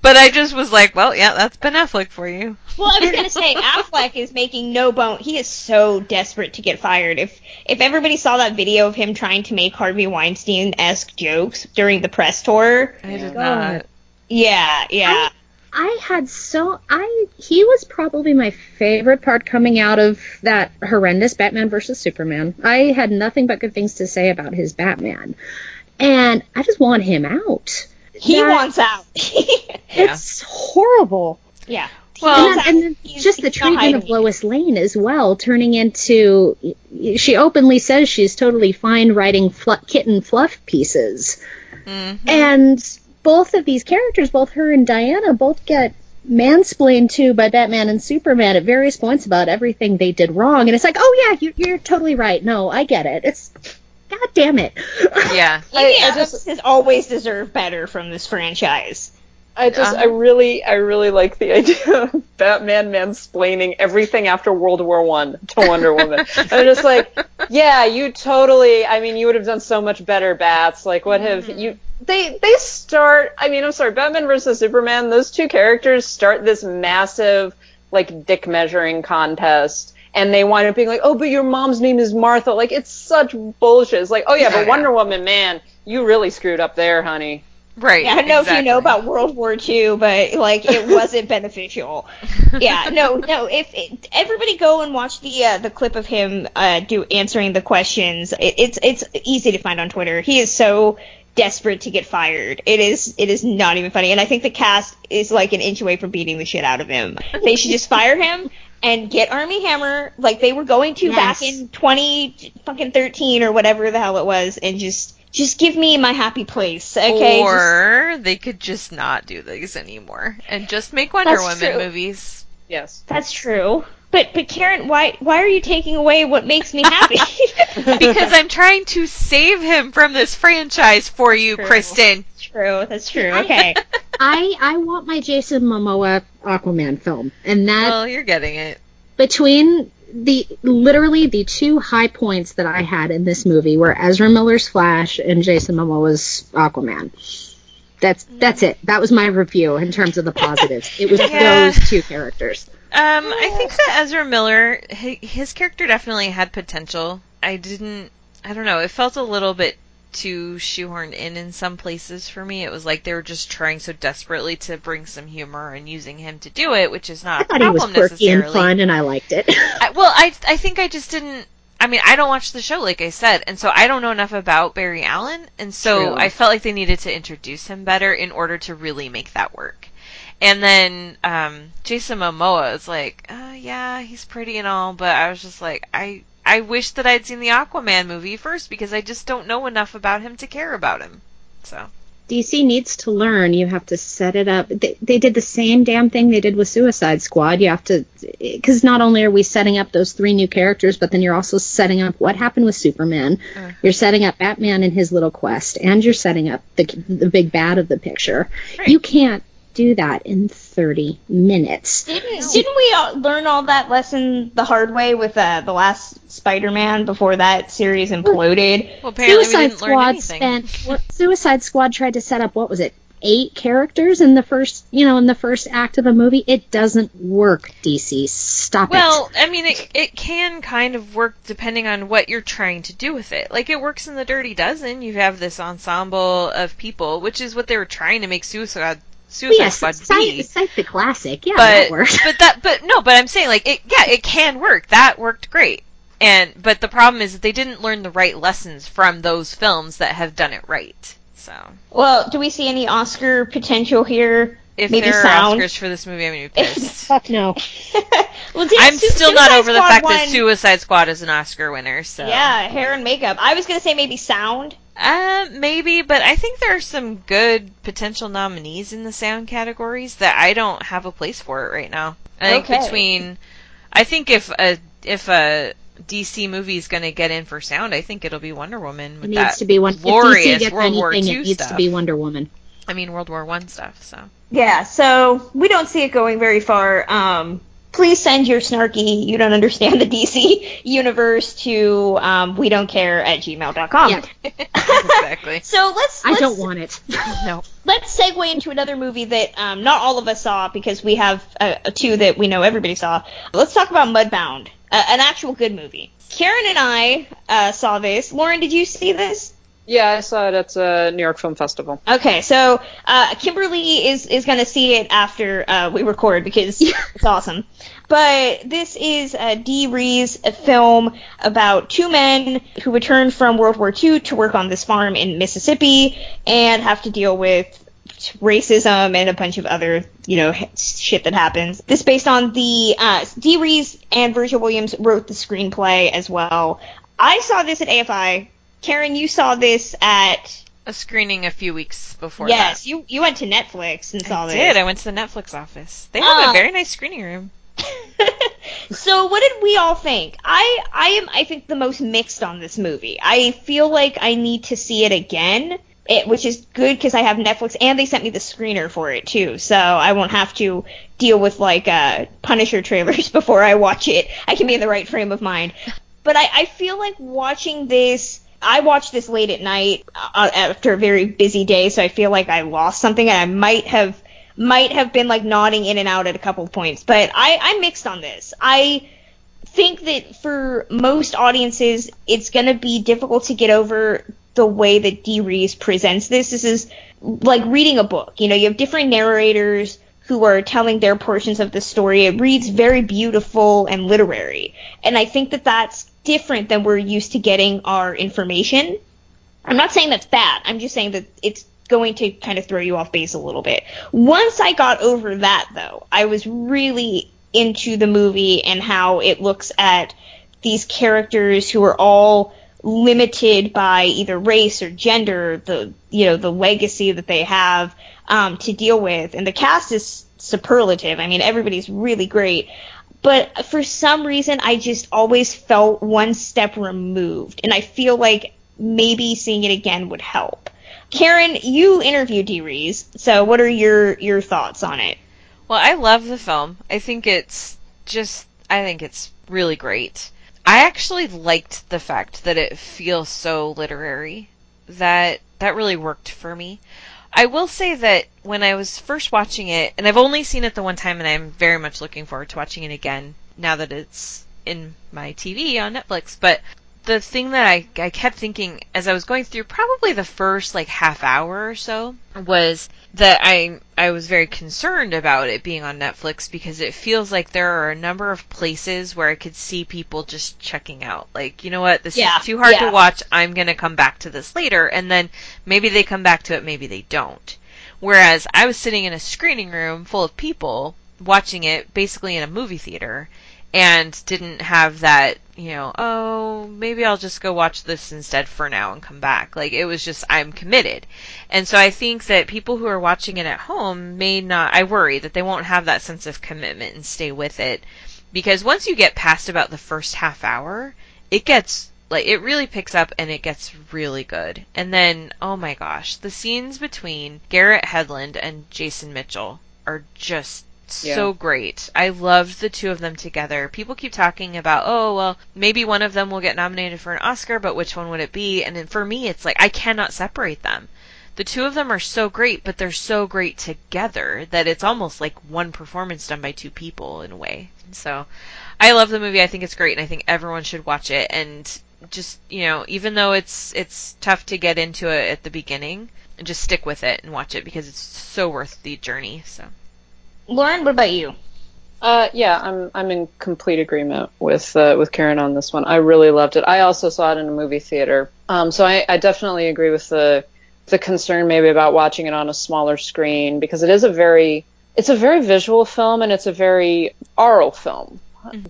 but I just was like, well, yeah, that's Ben Affleck for you. Well, I was gonna say Affleck is making no bone. He is so desperate to get fired. If if everybody saw that video of him trying to make Harvey Weinstein esque jokes during the press tour, I did God. not. yeah, yeah. I had so I he was probably my favorite part coming out of that horrendous Batman versus Superman. I had nothing but good things to say about his Batman. And I just want him out. He That- wants out. It's horrible. yeah. Well- and, then- and then He's- just the he's not treatment of. Lois Lane as well, turning into she openly says she's totally fine writing fl- kitten fluff pieces, Mhm. and both of these characters, both her and Diana, both get mansplained to by Batman and Superman at various points about everything they did wrong, and it's like, oh yeah, you, you're totally right. No, I get it. It's God damn it. Yeah. I- Amy I just- has always deserved better from this franchise. I just, Uh-huh. I really, I really like the idea of Batman mansplaining everything after World War One to Wonder Woman. I'm just like, yeah, you totally. I mean, you would have done so much better, Bats. Like, what have you? They, they start. I mean, I'm sorry, Batman versus Superman. Those two characters start this massive, like, dick measuring contest. And they wind up being like, oh, but your mom's name is Martha. Like, it's such bullshit. It's like, oh yeah, Yeah, but yeah. Wonder Woman, man, you really screwed up there, honey. Right. Yeah, I don't know if you know about World War II, but like it wasn't beneficial. Yeah, no, no. If it, everybody go and watch the uh, the clip of him uh, do answering the questions, it, it's it's easy to find on Twitter. He is so desperate to get fired. It is it is not even funny, and I think the cast is like an inch away from beating the shit out of him. They should just fire him. And get Armie Hammer like they were going to back in twenty fucking thirteen or whatever the hell it was, and just just give me my happy place, okay? Just- Or they could just not do these anymore and just make Wonder That's Woman true. movies. Yes. That's true. But but Karen, why why are you taking away what makes me happy? Because I'm trying to save him from this franchise for you, True. Kristen. True. That's true. Okay. I I want my Jason Momoa Aquaman film, and that Well, you're getting it. between the literally the two high points that I had in this movie were Ezra Miller's Flash and Jason Momoa's Aquaman. That's that's it. That was my review in terms of the positives. It was Yeah. those two characters. Um, I think that Ezra Miller, his character definitely had potential. I didn't, I don't know, it felt a little bit too shoehorned in in some places for me. It was like they were just trying so desperately to bring some humor and using him to do it, which is not I a thought he was problem quirky and fun, and I liked it. I, well, I I think I just didn't. I mean, I don't watch the show, like I said, and so I don't know enough about Barry Allen, and so True. I felt like they needed to introduce him better in order to really make that work. And then um, Jason Momoa is like, uh, yeah, he's pretty and all, but I was just like, I I wish that I'd seen the Aquaman movie first because I just don't know enough about him to care about him. So DC needs to learn. You have to set it up. They, they did the same damn thing they did with Suicide Squad. You have to, because not only are we setting up those three new characters, but then you're also setting up what happened with Superman. Uh. You're setting up Batman and his little quest, and you're setting up the the big bad of the picture. Right. You can't do that in 30 minutes. Didn't, didn't we all learn all that lesson the hard way with uh, the last Spider-Man before that series imploded? Well, apparently Suicide we didn't learn Squad anything. spent what, Suicide Squad tried to set up what was it? Eight characters in the first, you know, in the first act of a movie. It doesn't work. DC, stop Well, it. Well, I mean, it it can kind of work depending on what you're trying to do with it. Like it works in the Dirty Dozen. You have this ensemble of people, which is what they were trying to make Suicide Suicide yes, Squad cite, be. cite the classic. Yeah, that but works. but that but no, but I'm saying like it yeah, it can work. That worked great. And but the problem is that they didn't learn the right lessons from those films that have done it right. So Well, do we see any Oscar potential here? if Maybe there are sound. Oscars for this movie, I'm gonna be pissed. Fuck no. well, didn't I'm Su- still not Suicide over the fact won- that Suicide Squad is an Oscar winner. So Yeah, hair and makeup. I was gonna say maybe sound. Uh, maybe, but I think there are some good potential nominees in the sound categories that I don't have a place for it right now. I think Okay. between, I think if a if a DC movie is going to get in for sound, I think it'll be Wonder Woman It needs that to be one. If DC glorious gets World War anything, II it needs stuff. to be Wonder Woman. I mean World War One stuff. So Yeah, so we don't see it going very far. Um, please send your snarky, you don't understand the DC universe to um, we don't care at gmail.com. Yeah. exactly. So let's, I let's don't want it. no. let's segue into another movie that um, not all of us saw because we have uh, two that we know everybody saw. Let's talk about Mudbound, uh, an actual good movie. Karen and I uh, saw this. Lauren, did you see this? Yeah, I saw it at uh, New York Film Festival. Okay, so uh, Kimberly is is going to see it after uh, we record because it's awesome. But this is uh, Dee Rees's film about two men who return from World War II to work on this farm in Mississippi and have to deal with racism and a bunch of other, you know, shit that happens. This is based on the uh, Dee Rees and Virgil Williams wrote the screenplay as well. I saw this at AFI. Karen, you saw this at A screening a few weeks before Yes, that. you you went to Netflix and saw I this. did. I went to the Netflix office. They have Ah. a very nice screening room. so what did we all think? I I am I think the most mixed on this movie. I feel like I need to see it again. It, which is good because I have Netflix and they sent me the screener for it too, so I won't have to deal with like uh, Punisher trailers before I watch it. I can be in the right frame of mind. But I, I feel like watching this. I watched this late at night uh, after a very busy day, so I feel like I lost something, I might have might have been like nodding in and out at a couple of points. But I, I'm mixed on this. I think that for most audiences, it's going to be difficult to get over the way that Dee Rees presents this. This is like reading a book. You know, you have different narrators who are telling their portions of the story. It reads very beautiful and literary. And I think that that's different than we're used to getting our information. I'm not saying that's bad. I'm just saying that it's going to kind of throw you off base a little bit. Once I got over that, though, I was really into the movie and how it looks at these characters who are all limited by either race or gender, the you know the legacy that they have um, to deal with, and the cast is superlative. I mean, everybody's really great. But for some reason, I just always felt one step removed, and I feel like maybe seeing it again would help. Karen, you interviewed Dee Rees, so what are your your thoughts on it? Well, I love the film. I think it's just, I think it's really great. I actually liked the fact that it feels so literary. That that really worked for me. I will say that when I was first watching it, and I've only seen it the one time, and I'm very much looking forward to watching it again now that it's in my TV on Netflix. But the thing that I, I kept thinking as I was going through probably the first like half hour or so was that I I was very concerned about it being on Netflix because it feels like there are a number of places where I could see people just checking out. Like, you know what, this Yeah, is too hard yeah. to watch. I'm going to come back to this later and then maybe they come back to it, maybe they don't. Whereas I was sitting in a screening room full of people watching it basically in a movie theater and didn't have that, you know, oh, maybe I'll just go watch this instead for now and come back. Like it was just I'm committed. And so I think that people who are watching it at home may not I worry that they won't have that sense of commitment and stay with it because once you get past about the first half hour, it gets like it really picks up and it gets really good. And then, oh my gosh, the scenes between Garrett Hedlund and Jason Mitchell are just Yeah. so great. I loved the two of them together. People keep talking about, oh, well, maybe one of them will get nominated for an Oscar, but which one would it be? And then for me, it's like, I cannot separate them. The two of them are so great, but they're so great together that it's almost like one performance done by two people in a way. So, I love the movie. I think it's great, and I think everyone should watch it. And just you know, even though it's it's tough to get into it at the beginning, just stick with it and watch it because it's so worth the journey. So. Lauren, what about you? Uh, yeah, I'm I'm in complete agreement with uh, with Karen on this one. I really loved it. I also saw it in a movie theater, um, so I, I definitely agree with the the concern maybe about watching it on a smaller screen because it is a very it's a very visual film and it's a very oral film.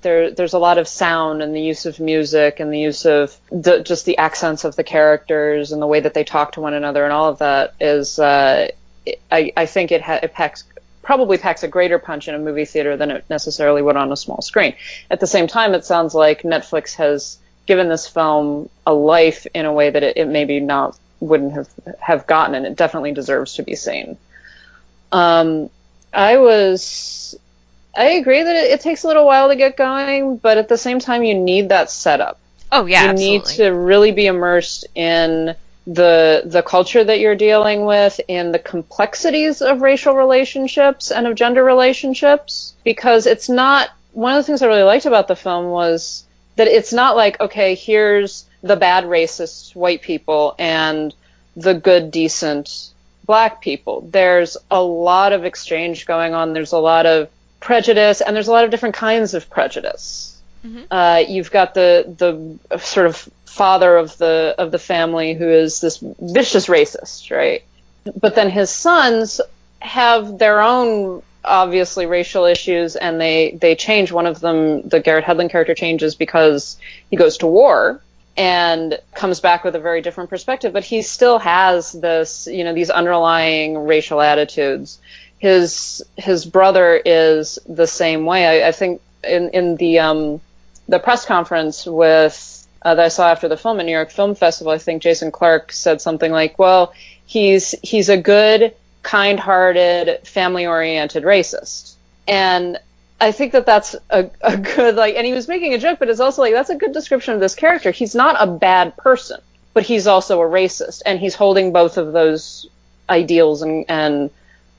There there's a lot of sound and the use of music and the use of the, just the accents of the characters and the way that they talk to one another and all of that is uh, I I think it ha- it packs probably packs a greater punch in a movie theater than it necessarily would on a small screen. At the same time, it sounds like Netflix has given this film a life in a way that it, it maybe not wouldn't have have gotten, and it definitely deserves to be seen. Um, I was, I agree that it, it takes a little while to get going, but at the same time, you need that setup Oh yeah, you absolutely. need to really be immersed in the the culture that you're dealing with and the complexities of racial relationships and of gender relationships because it's not one of the things I really liked about the film was that it's not like okay here's the bad racist white people and the good decent black people. There's a lot of exchange going on. There's a lot of prejudice and there's a lot of different kinds of prejudice uh, you've got the the sort of father of the of the family who is this vicious racist, right? But then his sons have their own obviously racial issues, and they they change. One of them, the Garrett Hedlund character, changes because he goes to war and comes back with a very different perspective. But he still has this, you know, these underlying racial attitudes. His his brother is the same way. I, I think in in the um, the press conference with uh, that I saw after the film at New York Film Festival, I think Jason Clarke said something like, "Well, he's he's a good, kind-hearted, family-oriented racist," and I think that that's a, a good like, and he was making a joke, but it's also like that's a good description of this character. He's not a bad person, but he's also a racist, and he's holding both of those ideals and, and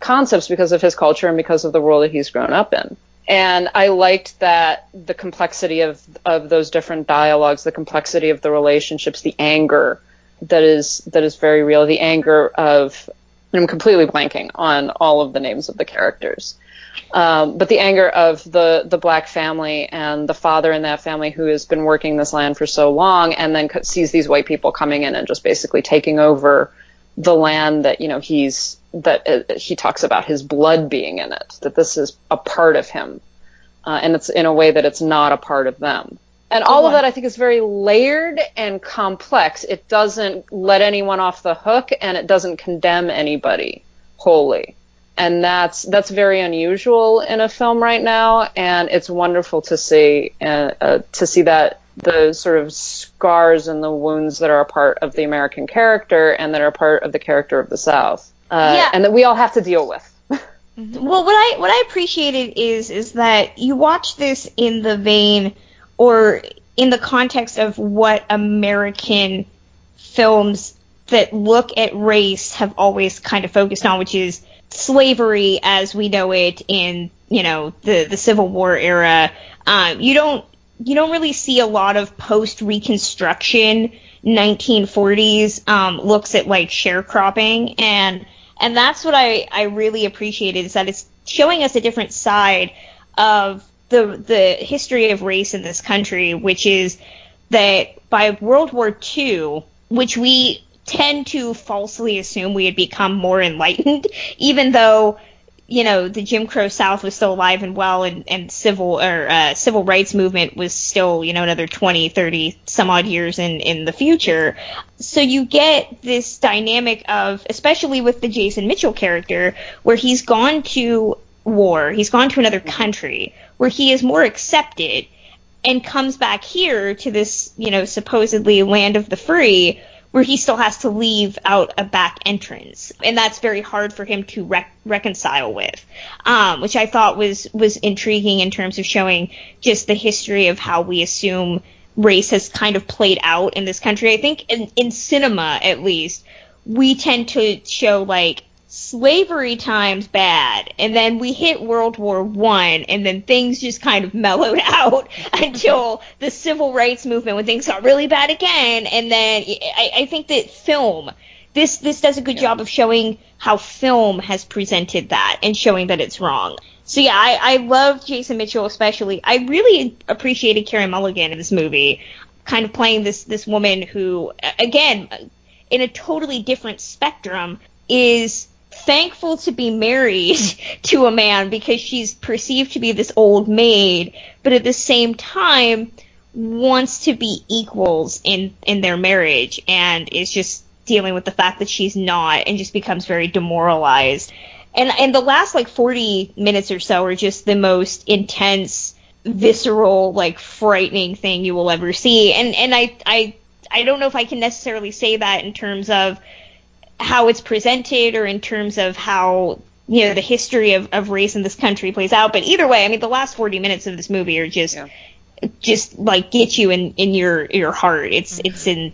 concepts because of his culture and because of the world that he's grown up in and I liked that the complexity of of those different dialogues, the complexity of the relationships, the anger that is that is very real, the anger of I'm completely blanking on all of the names of the characters. Um, but the anger of the the black family and the father in that family who has been working this land for so long and then sees these white people coming in and just basically taking over the land that you know he's that uh, he talks about his blood being in it that this is a part of him uh, and it's in a way that it's not a part of them. And all of that i think is very layered and complex. It doesn't let anyone off the hook and it doesn't condemn anybody wholly. And that's that's very unusual in a film right now and it's wonderful to see uh, uh, to see that the sort of scars and the wounds that are a part of the American character and that are a part of the character of the South, uh, Yeah. and that we all have to deal with. Well, what I what I appreciated is is that you watch this in the vein or in the context of what American films that look at race have always kind of focused on, which is slavery as we know it in you know the the Civil War era. Um, you don't you don't really see a lot of post Reconstruction 1940s um, looks at like sharecropping. And and that's what I, I really appreciated is that it's showing us a different side of the the history of race in this country, which is that by World War II, which we tend to falsely assume we had become more enlightened, even though you know the Jim Crow South was still alive and well, and, and civil or uh, civil rights movement was still you know another 20, 30 some odd years in in the future. So you get this dynamic of, especially with the Jason Mitchell character, where he's gone to war, he's gone to another country where he is more accepted, and comes back here to this you know supposedly land of the free where he still has to leave out a back entrance, and that's very hard for him to rec- reconcile with, um, which I thought was was intriguing in terms of showing just the history of how we assume race has kind of played out in this country. I think in, in cinema, at least, we tend to show like slavery times bad and then we hit world war one and then things just kind of mellowed out until the civil rights movement when things got really bad again. And then i, I think that film this this does a good yeah. job of showing how film has presented that and showing that it's wrong. So yeah i i love jason mitchell especially. I really appreciated carey mulligan in this movie kind of playing this this woman who again in a totally different spectrum is thankful to be married to a man because she's perceived to be this old maid, but at the same time wants to be equals in in their marriage and is just dealing with the fact that she's not and just becomes very demoralized. And and the last like 40 minutes or so are just the most intense visceral like frightening thing you will ever see. And and I I I don't know if I can necessarily say that in terms of how it's presented or in terms of how you know the history of, of race in this country plays out. But either way, I mean the last 40 minutes of this movie are just yeah. just like get you in in your your heart. It's mm-hmm. it's in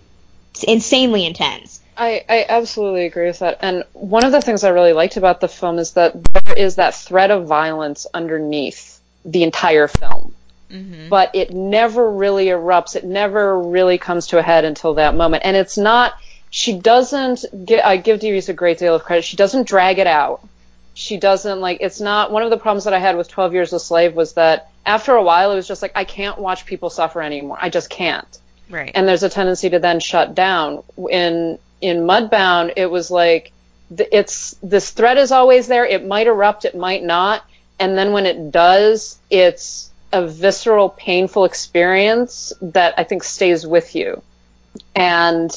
it's insanely intense. I, I absolutely agree with that. And one of the things I really liked about the film is that there is that threat of violence underneath the entire film. Mm-hmm. But it never really erupts. It never really comes to a head until that moment. And it's not she doesn't get, I give Dee a great deal of credit. She doesn't drag it out. She doesn't like, it's not, one of the problems that I had with 12 Years a Slave was that after a while it was just like, I can't watch people suffer anymore. I just can't. Right. And there's a tendency to then shut down. In, in Mudbound, it was like, it's, this threat is always there. It might erupt, it might not. And then when it does, it's a visceral, painful experience that I think stays with you. And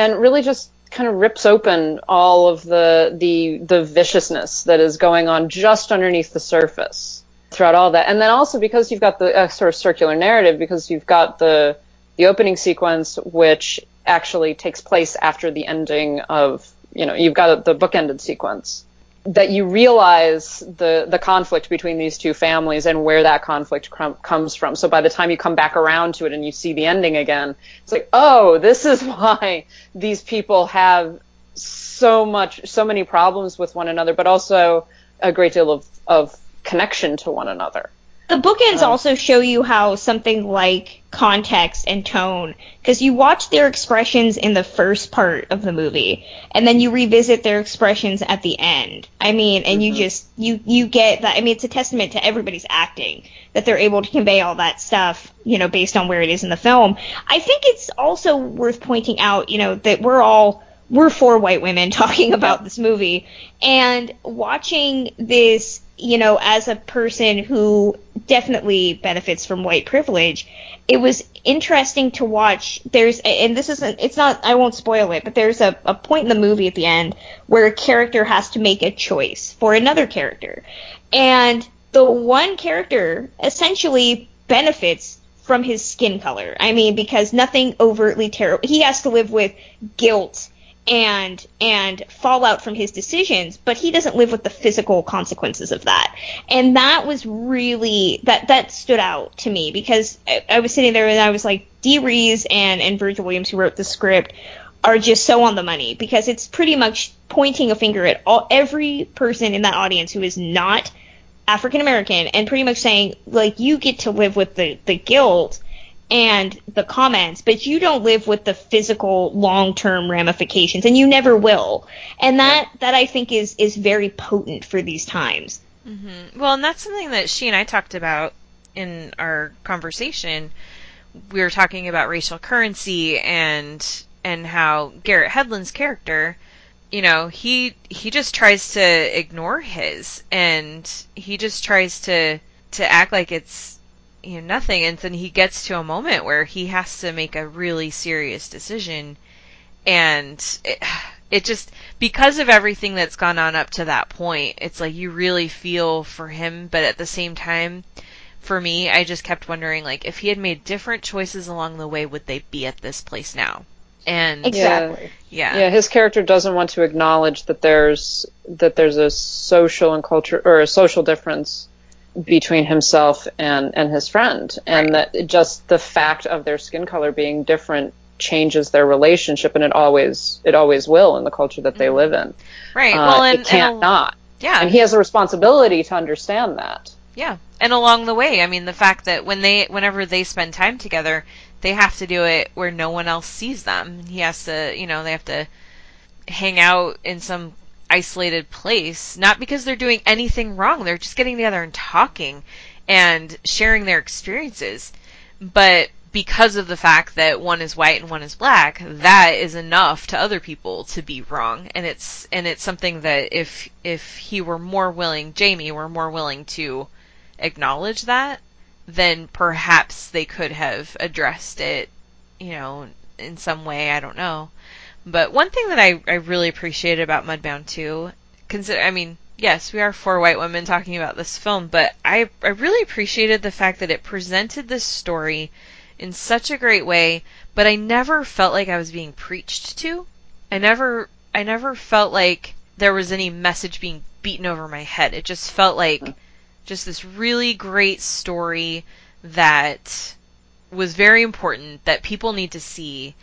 and really just kind of rips open all of the the the viciousness that is going on just underneath the surface throughout all that. And then also because you've got the uh, sort of circular narrative, because you've got the the opening sequence, which actually takes place after the ending of you know you've got the bookended sequence that you realize the the conflict between these two families and where that conflict comes from. So by the time you come back around to it and you see the ending again, it's like, oh, this is why these people have so much, so many problems with one another, but also a great deal of of connection to one another. The bookends um, also show you how something like context and tone, because you watch their expressions in the first part of the movie, and then you revisit their expressions at the end. I mean, and mm-hmm. you just you you get that. I mean, it's a testament to everybody's acting that they're able to convey all that stuff, you know, based on where it is in the film. I think it's also worth pointing out, you know, that we're all we're four white women talking about this movie, and watching this you know, as a person who definitely benefits from white privilege, it was interesting to watch. There's, and this isn't, it's not, I won't spoil it, but there's a, a point in the movie at the end where a character has to make a choice for another character. And the one character essentially benefits from his skin color. I mean, because nothing overtly terrible, he has to live with guilt and and fallout from his decisions, but he doesn't live with the physical consequences of that. And that was really that that stood out to me because I, I was sitting there and I was like, Dee Rees and and Virgil Williams, who wrote the script, are just so on the money because it's pretty much pointing a finger at all every person in that audience who is not African American and pretty much saying like you get to live with the the guilt and the comments, but you don't live with the physical long-term ramifications, and you never will. And that that I think is is very potent for these times. Mm-hmm. Well, and that's something that she and I talked about in our conversation. We were talking about racial currency and and how Garrett Hedlund's character you know, he he just tries to ignore his and he just tries to to act like it's you know nothing. And then he gets to a moment where he has to make a really serious decision. And it, it just because of everything that's gone on up to that point it's like you really feel for him. But at the same time for me i just kept wondering like if he had made different choices along the way would they be at this place now? And Exactly. yeah. Yeah, his character doesn't want to acknowledge that there's that there's a social and culture or a social difference between himself and and his friend, and that just the fact of their skin color being different changes their relationship, and it always it always will in the culture that they live in. right Uh, well and it can't and not, yeah and he has a responsibility to understand that. Yeah. And along the way, I mean, the fact that when they, whenever they spend time together, they have to do it where no one else sees them. He has to, you know, they have to hang out in some isolated place, not because they're doing anything wrong. They're just getting together and talking and sharing their experiences. But because of the fact that one is white and one is black, that is enough to other people to be wrong. And it's, and it's something that if, if he were more willing, Jamie were more willing to acknowledge that, then perhaps they could have addressed it, you know, in some way. I don't know. But one thing that I, I really appreciated about Mudbound 2, consider, I mean, yes, we are four white women talking about this film, but I, I really appreciated the fact that it presented this story in such a great way, but I never felt like I was being preached to. I never, I never felt like there was any message being beaten over my head. It just felt like just this really great story that was very important that people need to see.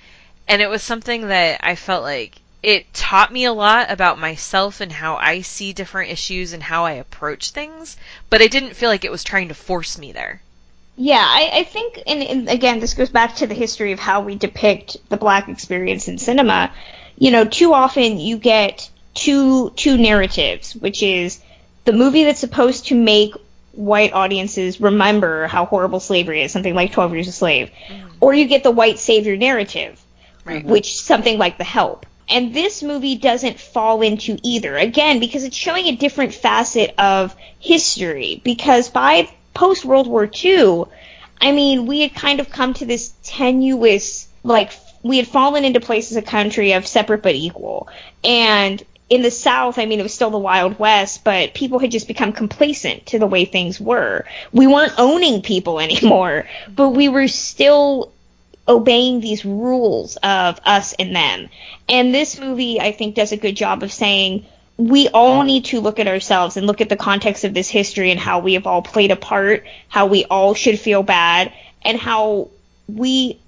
And it was something that I felt like it taught me a lot about myself and how I see different issues and how I approach things, but I didn't feel like it was trying to force me there. Yeah, I, I think, and, and again, this goes back to the history of how we depict the black experience in cinema. You know, too often you get two two narratives, which is the movie that's supposed to make white audiences remember how horrible slavery is, something like Twelve Years a Slave, mm. or you get the white savior narrative, Right. which something like The Help. And this movie doesn't fall into either. Again, because it's showing a different facet of history. Because by post World War II, I mean, we had kind of come to this tenuous, like, we had fallen into place as a country of separate but equal. And in the South, I mean, it was still the Wild West, but people had just become complacent to the way things were. We weren't owning people anymore, but we were still obeying these rules of us and them. And this movie, I think, does a good job of saying we all need to look at ourselves and look at the context of this history and how we have all played a part, how we all should feel bad, and how we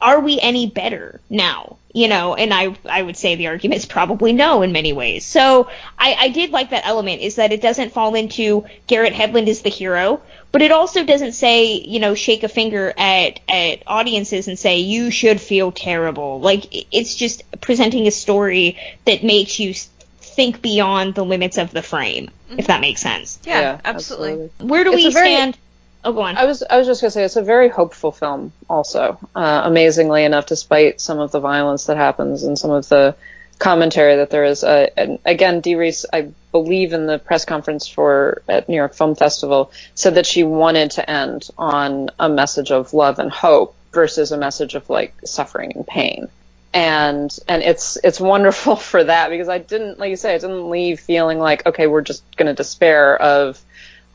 are we any better now? You know, and I I would say the argument is probably no in many ways. So I, I did like that element is that it doesn't fall into Garrett Hedlund is the hero, but it also doesn't say, you know, shake a finger at at audiences and say you should feel terrible. Like it's just presenting a story that makes you think beyond the limits of the frame, if that makes sense. Yeah, absolutely. Where do It's we very- stand? Oh, go on. I was I was just gonna say it's a very hopeful film. Also, uh, amazingly enough, despite some of the violence that happens and some of the commentary that there is. Uh, and again, Dee Rees, I believe in the press conference for at New York Film Festival, said that she wanted to end on a message of love and hope versus a message of like suffering and pain. And and it's it's wonderful for that because I didn't like you say I didn't leave feeling like okay we're just gonna despair of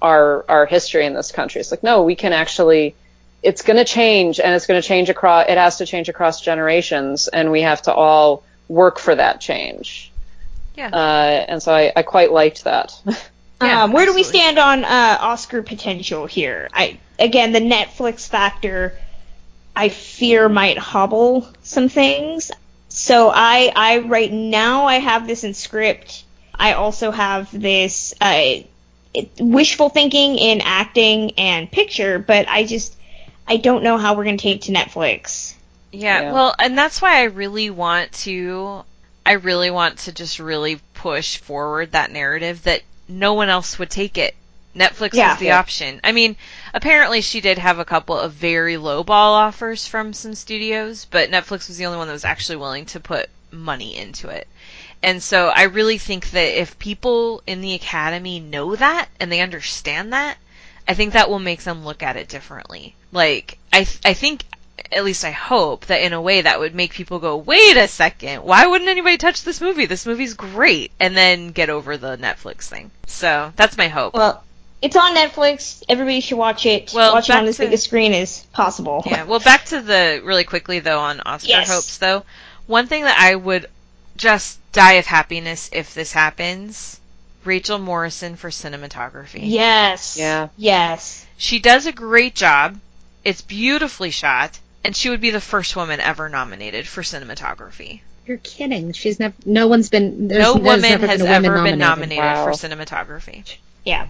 our our history in this country. It's like no, we can actually. It's going to change, and it's going to change across. It has to change across generations, and we have to all work for that change. Yeah. Uh, and so I, I quite liked that. Yeah, um, where do we stand on uh, Oscar potential here? I again the Netflix factor. I fear might hobble some things. So I I right now I have this in script. I also have this uh, wishful thinking in acting and picture, but I just I don't know how we're gonna take it to Netflix. Yeah, Yeah. well, and that's why I really want to I really want to just really push forward that narrative that no one else would take it. Netflix Yeah. is the Yeah. option. I mean, apparently she did have a couple of very low ball offers from some studios, but Netflix was the only one that was actually willing to put money into it. And so I really think that if people in the academy know that and they understand that, I think that will make them look at it differently. Like I th- I think at least I hope that in a way that would make people go, "Wait a second. Why wouldn't anybody touch this movie? This movie's great." And then get over the Netflix thing. So, that's my hope. Well, it's on Netflix. Everybody should watch it. Well, watch it back on as to- big a screen as possible. Yeah, well, back to the really quickly though on Oscar Yes. hopes though. One thing that I would just die of happiness if this happens, Rachel Morrison for cinematography. Yes. Yeah. Yes. She does a great job. It's beautifully shot, and she would be the first woman ever nominated for cinematography. You're kidding. She's never. No one's been. No woman has been a woman ever been nominated. nominated Wow. for cinematography. Yeah.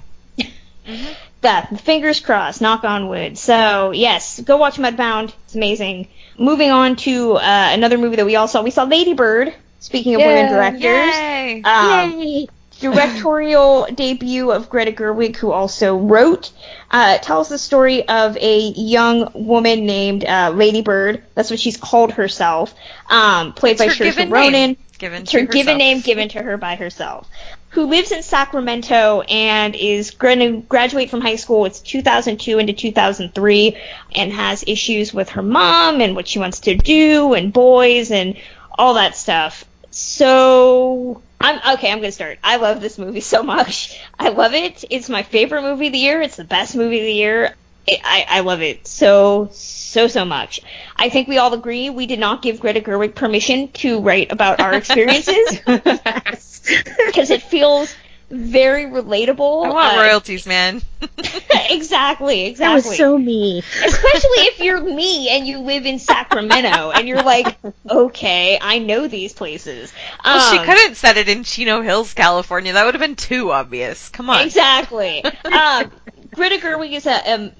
That fingers crossed, knock on wood. So yes, go watch Mudbound. It's amazing. Moving on to uh, another movie that we all saw. We saw Lady Bird. Speaking of women directors, Yay! um, Yay! Directorial debut of Greta Gerwig, who also wrote, uh, tells the story of a young woman named uh, Lady Bird. That's what she's called herself. Um, played It's by Saoirse Ronan. Given It's her given name given to her by herself. Who lives in Sacramento and is going to graduate from high school. It's 2002 into 2003 and has issues with her mom and what she wants to do and boys and all that stuff. So I'm okay. I'm gonna start. I love this movie so much. I love it. It's my favorite movie of the year. It's the best movie of the year. I I love it so so so much. I think we all agree we did not give Greta Gerwig permission to write about our experiences because it feels very relatable. I want Uh, royalties, man. exactly, exactly. That exactly was so me. especially if you're me and you live in Sacramento and you're like, okay, I know these places. well, she Um, couldn't set it in Chino Hills, California. That would have been too obvious. Come on. Exactly. um, Greta Gerwig is a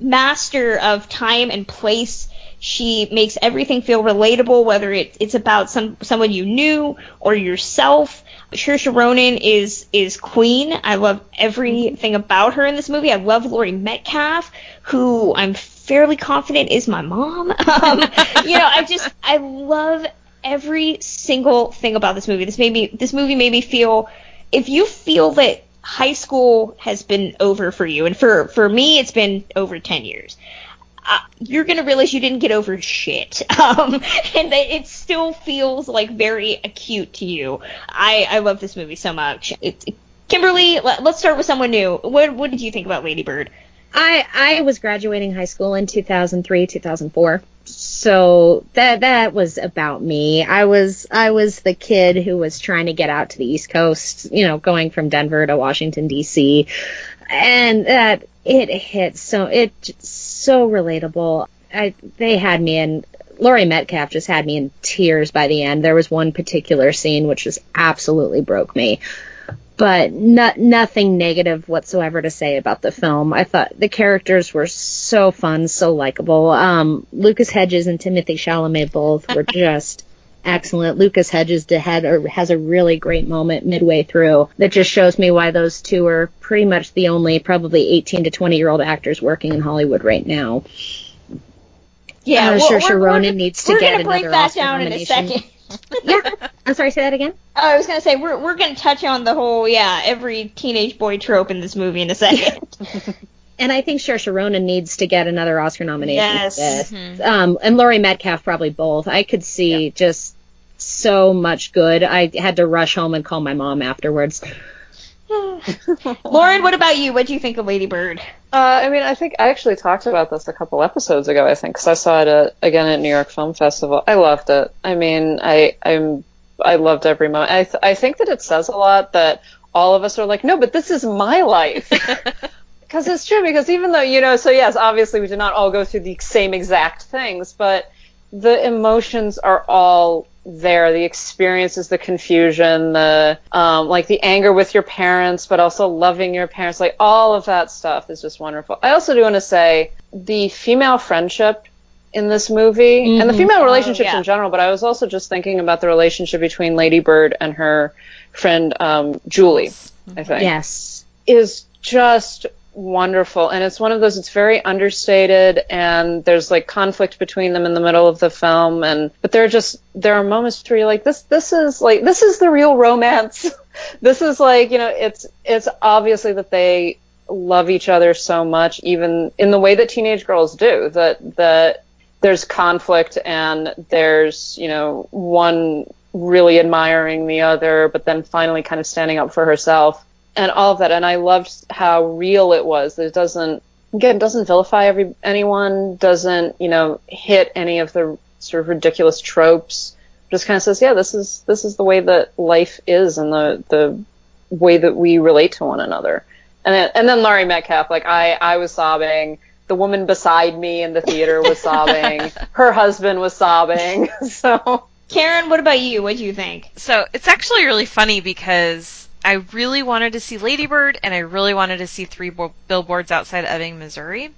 master of time and place. She makes everything feel relatable, whether it, it's about some someone you knew or yourself. Saoirse Ronan is is queen. I love everything about her in this movie. I love Laurie Metcalf, who I'm fairly confident is my mom. Um, you know, I just I love every single thing about this movie. This made me this movie made me feel if you feel that high school has been over for you, and for for me it's been over ten years. Uh, you're gonna realize you didn't get over shit, um, and that it still feels like very acute to you. I I love this movie so much. It, Kimberly, let, let's start with someone new. What what did you think about Lady Bird? I I was graduating high school in 2003, 2004. So that that was about me. I was I was the kid who was trying to get out to the East Coast, you know, going from Denver to Washington D.C. And that it hit so it so relatable. I they had me in Laurie Metcalf just had me in tears by the end. There was one particular scene which just absolutely broke me but no, nothing negative whatsoever to say about the film. I thought the characters were so fun, so likable. Um, Lucas Hedges and Timothée Chalamet both were just excellent. Lucas Hedges had a, has a really great moment midway through that just shows me why those two are pretty much the only probably 18 to 20 year old actors working in Hollywood right now. Yeah, Uh, we're- Saoirse we're- Ronan we're- needs to get break another that Oscar down in a nomination. second. yeah, I'm sorry. Say that again. Oh, I was gonna say we're we're gonna touch on the whole yeah every teenage boy trope in this movie in a second. And I think Saoirse Ronan needs to get another Oscar nomination. Yes. for this. Um, and Laurie Metcalf probably both. I could see just so much good. I had to rush home and call my mom afterwards. Lauren, what about you? What do you think of Lady Bird? Uh, I mean, I think I actually talked about this a couple episodes ago. I think because I saw it at, again at New York Film Festival. I loved it. I mean, I I'm I loved every moment. I th- I think that it says a lot that all of us are like, no, but this is my life. Because it's true. Because even though you know, so yes, obviously we did not all go through the same exact things, but the emotions are all there. The experiences, the confusion, the um, like the anger with your parents, but also loving your parents. Like all of that stuff is just wonderful. I also do want to say the female friendship in this movie and the female relationships yeah. in general. But I was also just thinking about the relationship between Lady Bird and her friend um, Julie. I think Yes. is just wonderful. And it's one of those it's very understated and there's like conflict between them in the middle of the film and but there are just there are moments where you're like this this is like this is the real romance. This is like you know it's it's obviously that they love each other so much even in the way that teenage girls do that that there's conflict and there's you know one really admiring the other but then finally kind of standing up for herself and all of that. And I loved how real it was. That It doesn't again doesn't vilify every anyone, doesn't you know hit any of the sort of ridiculous tropes. Just kind of says, yeah, this is this is the way that life is, and the the way that we relate to one another. And then and then Laurie Metcalf, like I I was sobbing. The woman beside me in the theater was sobbing. Her husband was sobbing. So Karen, what about you? What do you think? So it's actually really funny because I really wanted to see Ladybird and I really wanted to see Three Bo- Billboards Outside of Ebbing, Missouri.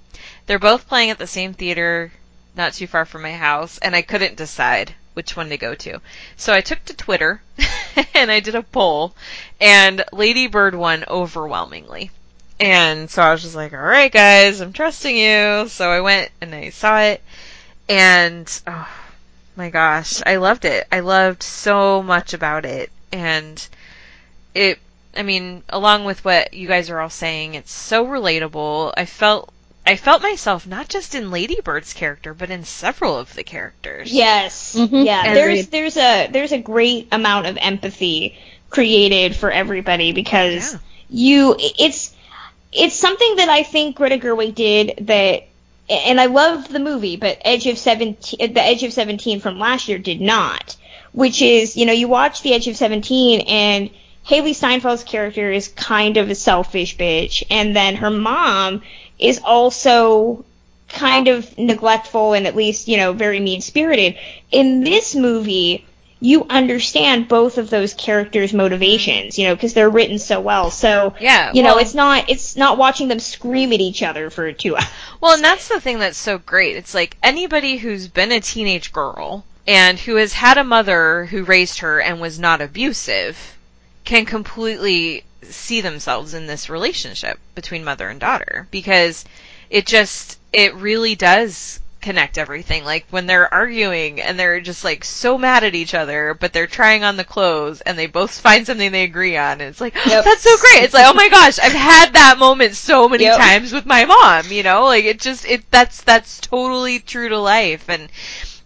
They're both playing at the same theater not too far from my house and I couldn't decide which one to go to. So I took to Twitter and I did a poll and Ladybird won overwhelmingly. And so I was just like, all right guys, I'm trusting you. So I went and I saw it and oh my gosh, I loved it. I loved so much about it and it I mean, along with what you guys are all saying, it's so relatable. I felt I felt myself not just in Ladybird's character, but in several of the characters. Yes. Mm-hmm. Yeah. Agreed. There's there's a there's a great amount of empathy created for everybody because Yeah. you it's it's something that I think Greta Gerwig did that and I love the movie, but Edge of 17 the Edge of 17 from last year did not, which is, you know, you watch The Edge of 17 and Hailee Steinfeld's character is kind of a selfish bitch, and then her mom is also kind of neglectful and at least, you know, very mean spirited. In this movie, you understand both of those characters' motivations, you know, because they're written so well. So, Yeah, you know, well- it's not it's not watching them scream at each other for two hours. Well, and that's the thing that's so great. It's like anybody who's been a teenage girl and who has had a mother who raised her and was not abusive can completely see themselves in this relationship between mother and daughter because it just it really does connect everything like when they're arguing and they're just like so mad at each other but they're trying on the clothes and they both find something they agree on and it's like Yep. that's so great it's like oh my gosh i've had that moment so many Yep. times with my mom you know like it just it that's that's totally true to life and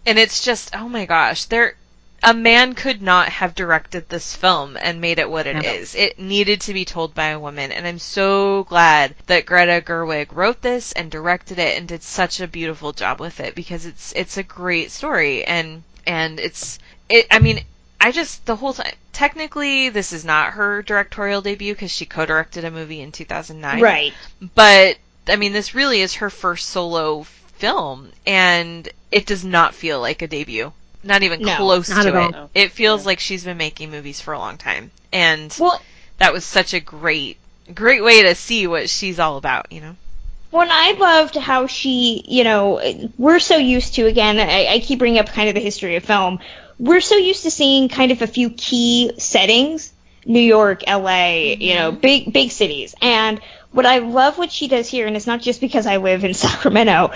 and it's just oh my gosh there a man could not have directed this film and made it what it is. No. It needed to be told by a woman, and I'm so glad that Greta Gerwig wrote this and directed it and did such a beautiful job with it because it's it's a great story and and it's it. I mean, I just the whole time. Technically, this is not her directorial debut because she co-directed a movie in 2009 Right. but I mean, this really is her first solo film, and it does not feel like a debut. Not even No, close not to at all. it. It feels Yeah. like she's been making movies for a long time, and Well, that was such a great, great way to see what she's all about. You know? Well, I loved how she, you know, we're so used to, again, I, I keep bringing up kind of the history of film. We're so used to seeing kind of a few key settings, New York, LA, you know, mm-hmm. big, big cities. And what I love what she does here, and it's not just because I live in Sacramento,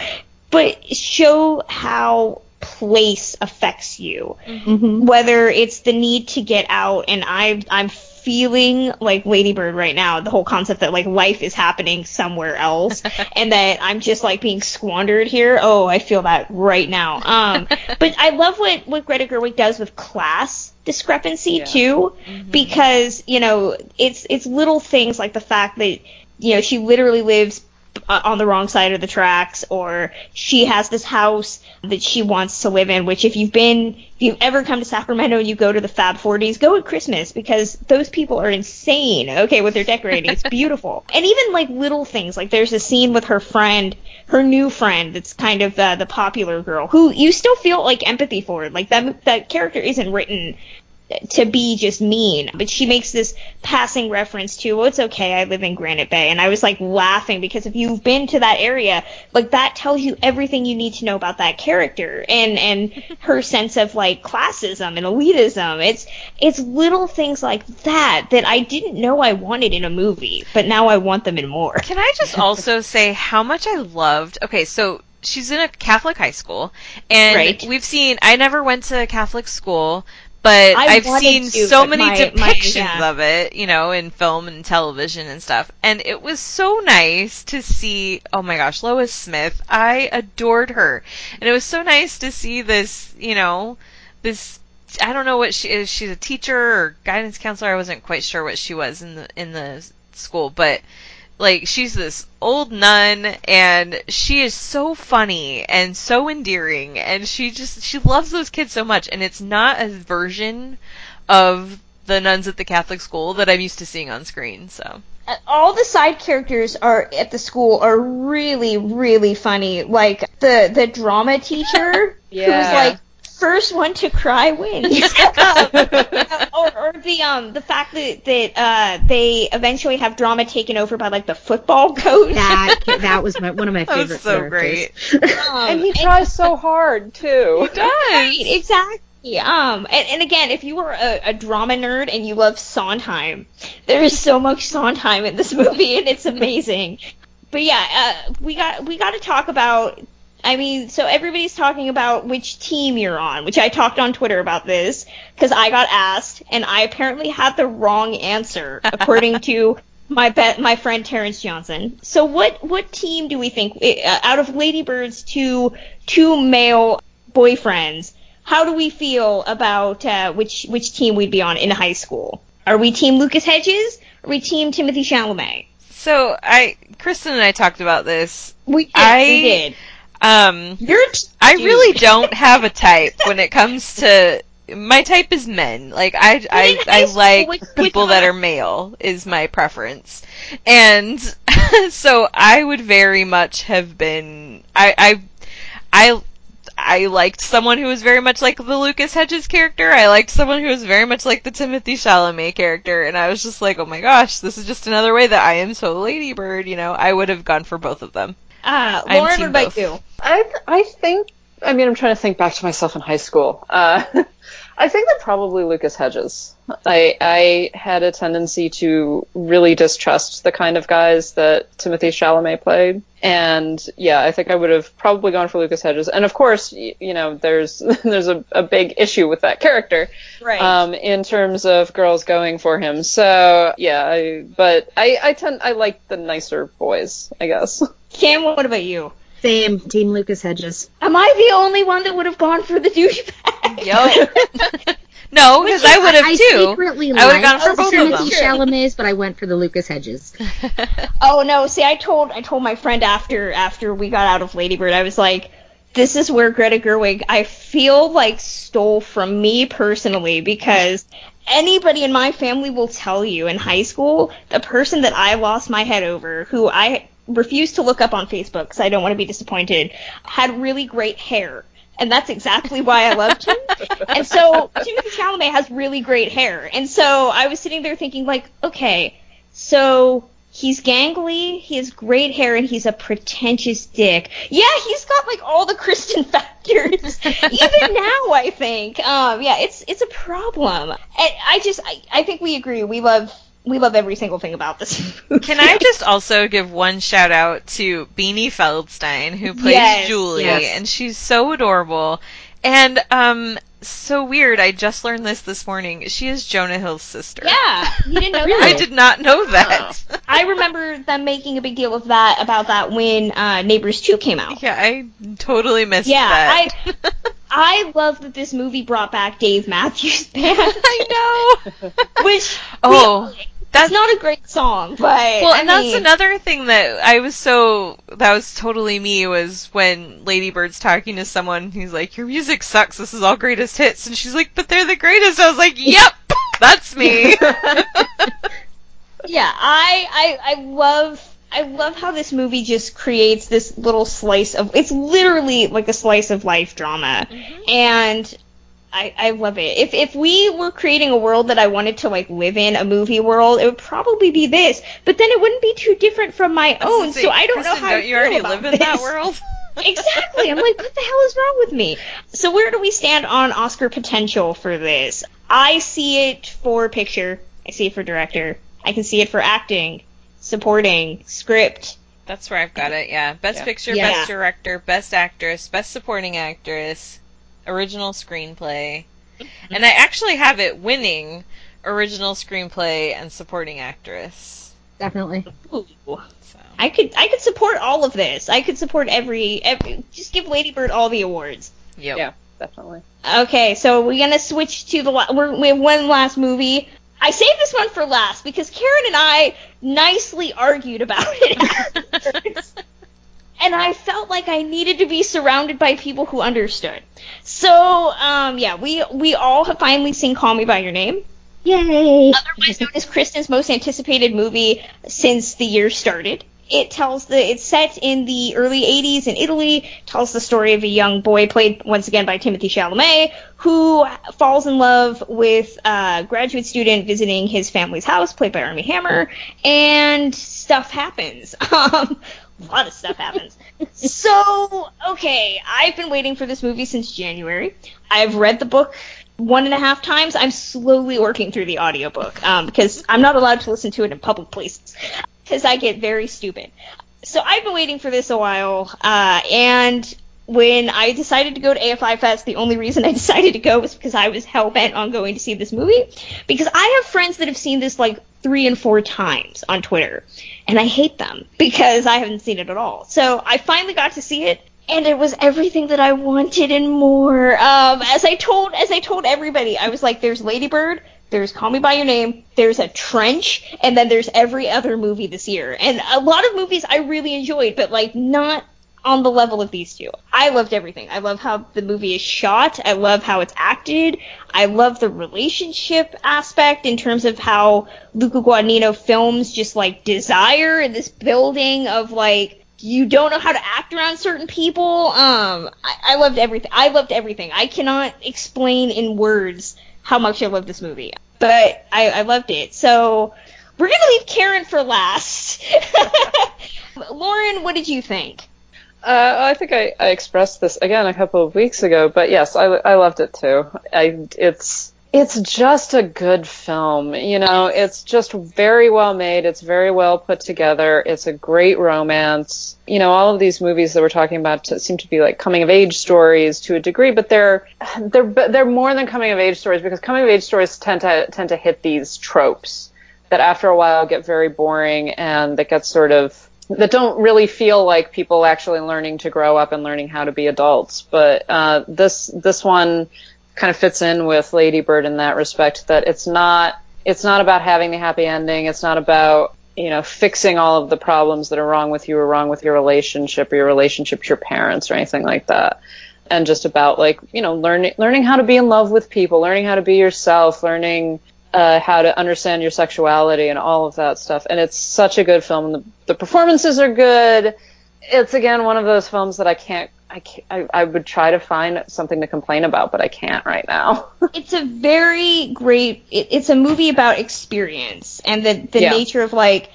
but show how place affects you Mm-hmm. whether it's the need to get out and I I'm feeling like Ladybird right now, the whole concept that like life is happening somewhere else and that I'm just like being squandered here. Oh, I feel that right now. Um but I love what what Greta Gerwig does with class discrepancy Yeah. too because, you know, it's it's little things like the fact that you know, she literally lives on the wrong side of the tracks or she has this house that she wants to live in which if you've been if you've ever come to Sacramento and you go to the Fab 40s go at Christmas because those people are insane okay with their decorating. It's beautiful. And even like little things like there's a scene with her friend her new friend that's kind of uh, the popular girl who you still feel like empathy for. Like that that character isn't written to be just mean. But she makes this passing reference to, well, it's okay, I live in Granite Bay. And I was like laughing because if you've been to that area, like that tells you everything you need to know about that character and, and her sense of like classism and elitism. It's, it's little things like that that I didn't know I wanted in a movie, but now I want them in more. Can I just also say how much I loved? Okay, so she's in a Catholic high school, and Right. we've seen. I never went to a Catholic school, but I I've seen to, so many my- my- depictions yeah. of it, you know, in film and television and stuff. And it was so nice to see. Oh my gosh, Lois Smith! I adored her, and it was so nice to see this, you know, this. I don't know what she is. She's a teacher or guidance counselor. I wasn't quite sure what she was in the in the school, but like she's this old nun and she is so funny and so endearing and she just she loves those kids so much and it's not a version of the nuns at the Catholic school that I'm used to seeing on screen. So Uh, all the side characters are at the school are really really funny like the the drama teacher Yeah. who's like first one to cry wins or, or the um the fact that that uh they eventually have drama taken over by like the football coach That that was my, one of my favorite. that favorite was so characters. great. Um, and he tries so hard too. He Right, exactly. Um, and, and again, if you were a, a drama nerd and you love Sondheim, there is so much Sondheim in this movie, and it's amazing. But yeah, uh, we got we got to talk about. I mean, so everybody's talking about which team you're on, which I talked on Twitter about this because I got asked, and I apparently had the wrong answer according to my bet my friend Terrence Johnson. So what what team do we think uh, out of Ladybird's two two male boyfriends? How do we feel about uh, which which team we'd be on in high school? Are we team Lucas Hedges? Are we team Timothée Chalamet? So I Kristen and I talked about this. We did. I- we did. Um You're I really don't have a type when it comes to my type is men. Like I I I like people that are male is my preference. And so I would very much have been I I I I liked someone who was very much like the Lucas Hedges character. I liked someone who was very much like the Timothée Chalamet character, and I was just like, oh my gosh, this is just another way that I am so Ladybird. You know, I would have gone for both of them. Uh, Lauren, team what about you? I I think I mean I'm trying to think back to myself in high school. Uh, I think that probably Lucas Hedges. I I had a tendency to really distrust the kind of guys that Timothée Chalamet played, and yeah, I think I would have probably gone for Lucas Hedges. And of course, y- you know, there's there's a, a big issue with that character Right. um, in terms of girls going for him. So yeah, I, but I I tend I like the nicer boys, I guess. Cam, what about you? Same team Lucas Hedges. Am I the only one that would have gone for the douchebag? Yup. no, because I would have I too. secretly I would've gone for both of Timothée them. Chalamet's, but I went for the Lucas Hedges. Oh no, see I told I told my friend after after we got out of Ladybird, I was like, this is where Greta Gerwig I feel like stole from me personally because anybody in my family will tell you in high school, the person that I lost my head over, who I refused to look up on Facebook because I don't want to be disappointed, had really great hair. And that's exactly why I loved him. and so Timothée Chalamet has really great hair. And so I was sitting there thinking like, okay, so he's gangly, he has great hair, and he's a pretentious dick. Yeah, he's got like all the Kristen factors. Even now, I think. Um, yeah, it's it's a problem. And I just I, I think we agree. We love we love every single thing about this movie. Can I just also give one shout out to Beanie Feldstein, who plays Yes, Julie, yes. and she's so adorable. And um, so weird. I just learned this this morning. She is Jonah Hill's sister. Yeah, you didn't know Really? I did not know that. I remember them making a big deal of that about that when uh, Neighbors 2 came out. yeah, I totally missed Yeah, that. I I love that this movie brought back Dave Matthews Band. I know. Which Oh, that's that's not a great song, but Well, I and that's another thing that I was so that was totally me was when Lady Bird's talking to someone who's like, "Your music sucks. This is all greatest hits," and she's like, "But they're the greatest." I was like, "Yep, that's me." yeah, I, I I love I love how this movie just creates this little slice of it's literally like a slice of life drama, Mm-hmm. and I, I love it. If if we were creating a world that I wanted to like live in, a movie world, it would probably be this. But then it wouldn't be too different from my own. So I don't Kristen, know how don't to you already live in that world? exactly. I'm like, what the hell is wrong with me? So where do we stand on Oscar potential for this? I see it for picture. I see it for director. I can see it for acting, supporting, script. That's where I've got it. Yeah, best Yeah. picture, Yeah. best director, best actress, best supporting actress, original screenplay, and I actually have it winning original screenplay and supporting actress. Definitely. Ooh. So I could I could support all of this. I could support every every just give Lady Bird all the awards. yep. Yeah, definitely. Okay, so we're gonna switch to the la- we're, we have one last movie. I saved this one for last because Karen and I nicely argued about it afterwards. and I felt like I needed to be surrounded by people who understood. So, um, yeah, we we all have finally seen Call Me by Your Name, Yay! otherwise known as Kristen's most anticipated movie since the year started. It tells the it's set in the early 80s in Italy. Tells the story of a young boy played once again by Timothée Chalamet who falls in love with a graduate student visiting his family's house, played by Armie Hammer, and stuff happens. Um, a lot of stuff happens. so, okay, I've been waiting for this movie since January. I've read the book one and a half times. I'm slowly working through the audiobook um, because I'm not allowed to listen to it in public places because I get very stupid. So I've been waiting for this a while, uh, and when I decided to go to AFI Fest, the only reason I decided to go was because I was hell bent on going to see this movie. Because I have friends that have seen this like three and four times on Twitter, and I hate them because I haven't seen it at all. So I finally got to see it, and it was everything that I wanted and more. Um, as I told as I told everybody, I was like, "There's Lady Bird." There's Call Me by Your Name, there's a Trench, and then there's every other movie this year. And a lot of movies I really enjoyed, but like not on the level of these two. I loved everything. I love how the movie is shot. I love how it's acted. I love the relationship aspect in terms of how Luca Guadagnino films just like desire and this building of like you don't know how to act around certain people. Um, I, I loved everything. I loved everything. I cannot explain in words how much I love this movie, but I, I loved it. So we're gonna leave Karen for last. Lauren, what did you think? Uh, I think I, I expressed this again a couple of weeks ago, but yes, I, I loved it too. I, it's it's just a good film, you know. It's just very well made. It's very well put together. It's a great romance. You know, all of these movies that we're talking about seem to be like coming of age stories to a degree, but they're they're they're more than coming of age stories because coming of age stories tend to tend to hit these tropes that after a while get very boring and that get sort of that don't really feel like people actually learning to grow up and learning how to be adults. But uh, this this one kind of fits in with Lady Bird in that respect that it's not it's not about having the happy ending. It's not about you know fixing all of the problems that are wrong with you or wrong with your relationship or your relationship to your parents or anything like that. And just about like you know learning learning how to be in love with people, learning how to be yourself, learning uh, how to understand your sexuality and all of that stuff. And it's such a good film. The, the performances are good. It's again one of those films that I can't. I, can't I, I would try to find something to complain about, but I can't right now. it's a very great it, it's a movie about experience and the the Yeah. nature of like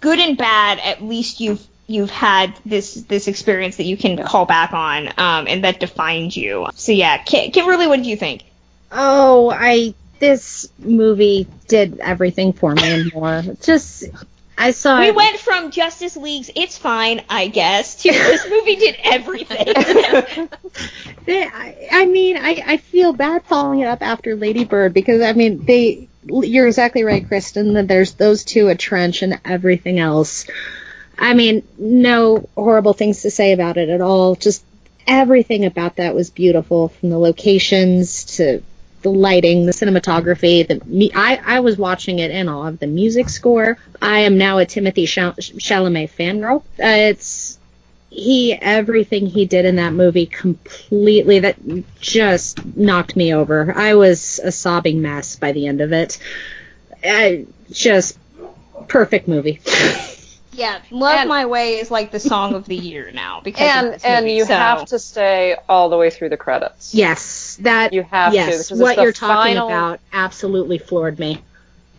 good and bad at least you've you've had this this experience that you can call back on um, and that defines you so yeah Ki- kimberly what did you think Oh, I this movie did everything for me and more. Just I saw we it. went from justice league's it's fine i guess to this movie did everything I, I mean, I, I feel bad following it up after Lady Bird because I mean they. You're exactly right, Kristen. That there's those two, a trench, and everything else. I mean, no horrible things to say about it at all. Just everything about that was beautiful, from the locations to the lighting, the cinematography. The me, I I was watching it in all of the music score. I am now a Timothée Chal- Chalamet fangirl. Uh, it's he everything he did in that movie completely that just knocked me over. I was a sobbing mess by the end of it. I, just perfect movie. Yeah, Love And- My Way is like the song of the year now because of And this and you so- have to stay all the way through the credits. Yes, that You have to, yes, because it's what you're talking final- about absolutely floored me.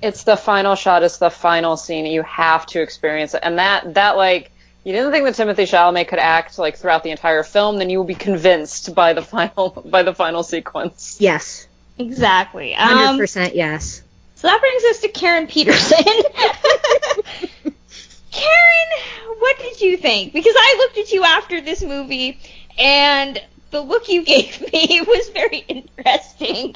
It's the final shot. It's the final scene. You have to experience it, and that that like you didn't think that Timothée Chalamet could act like throughout the entire film, then you will be convinced by the final by the final sequence. Yes, Exactly. hundred Um, percent yes. so that brings us to Karen Peterson. Karen, what did you think? Because I looked at you after this movie, and the look you gave me was very interesting.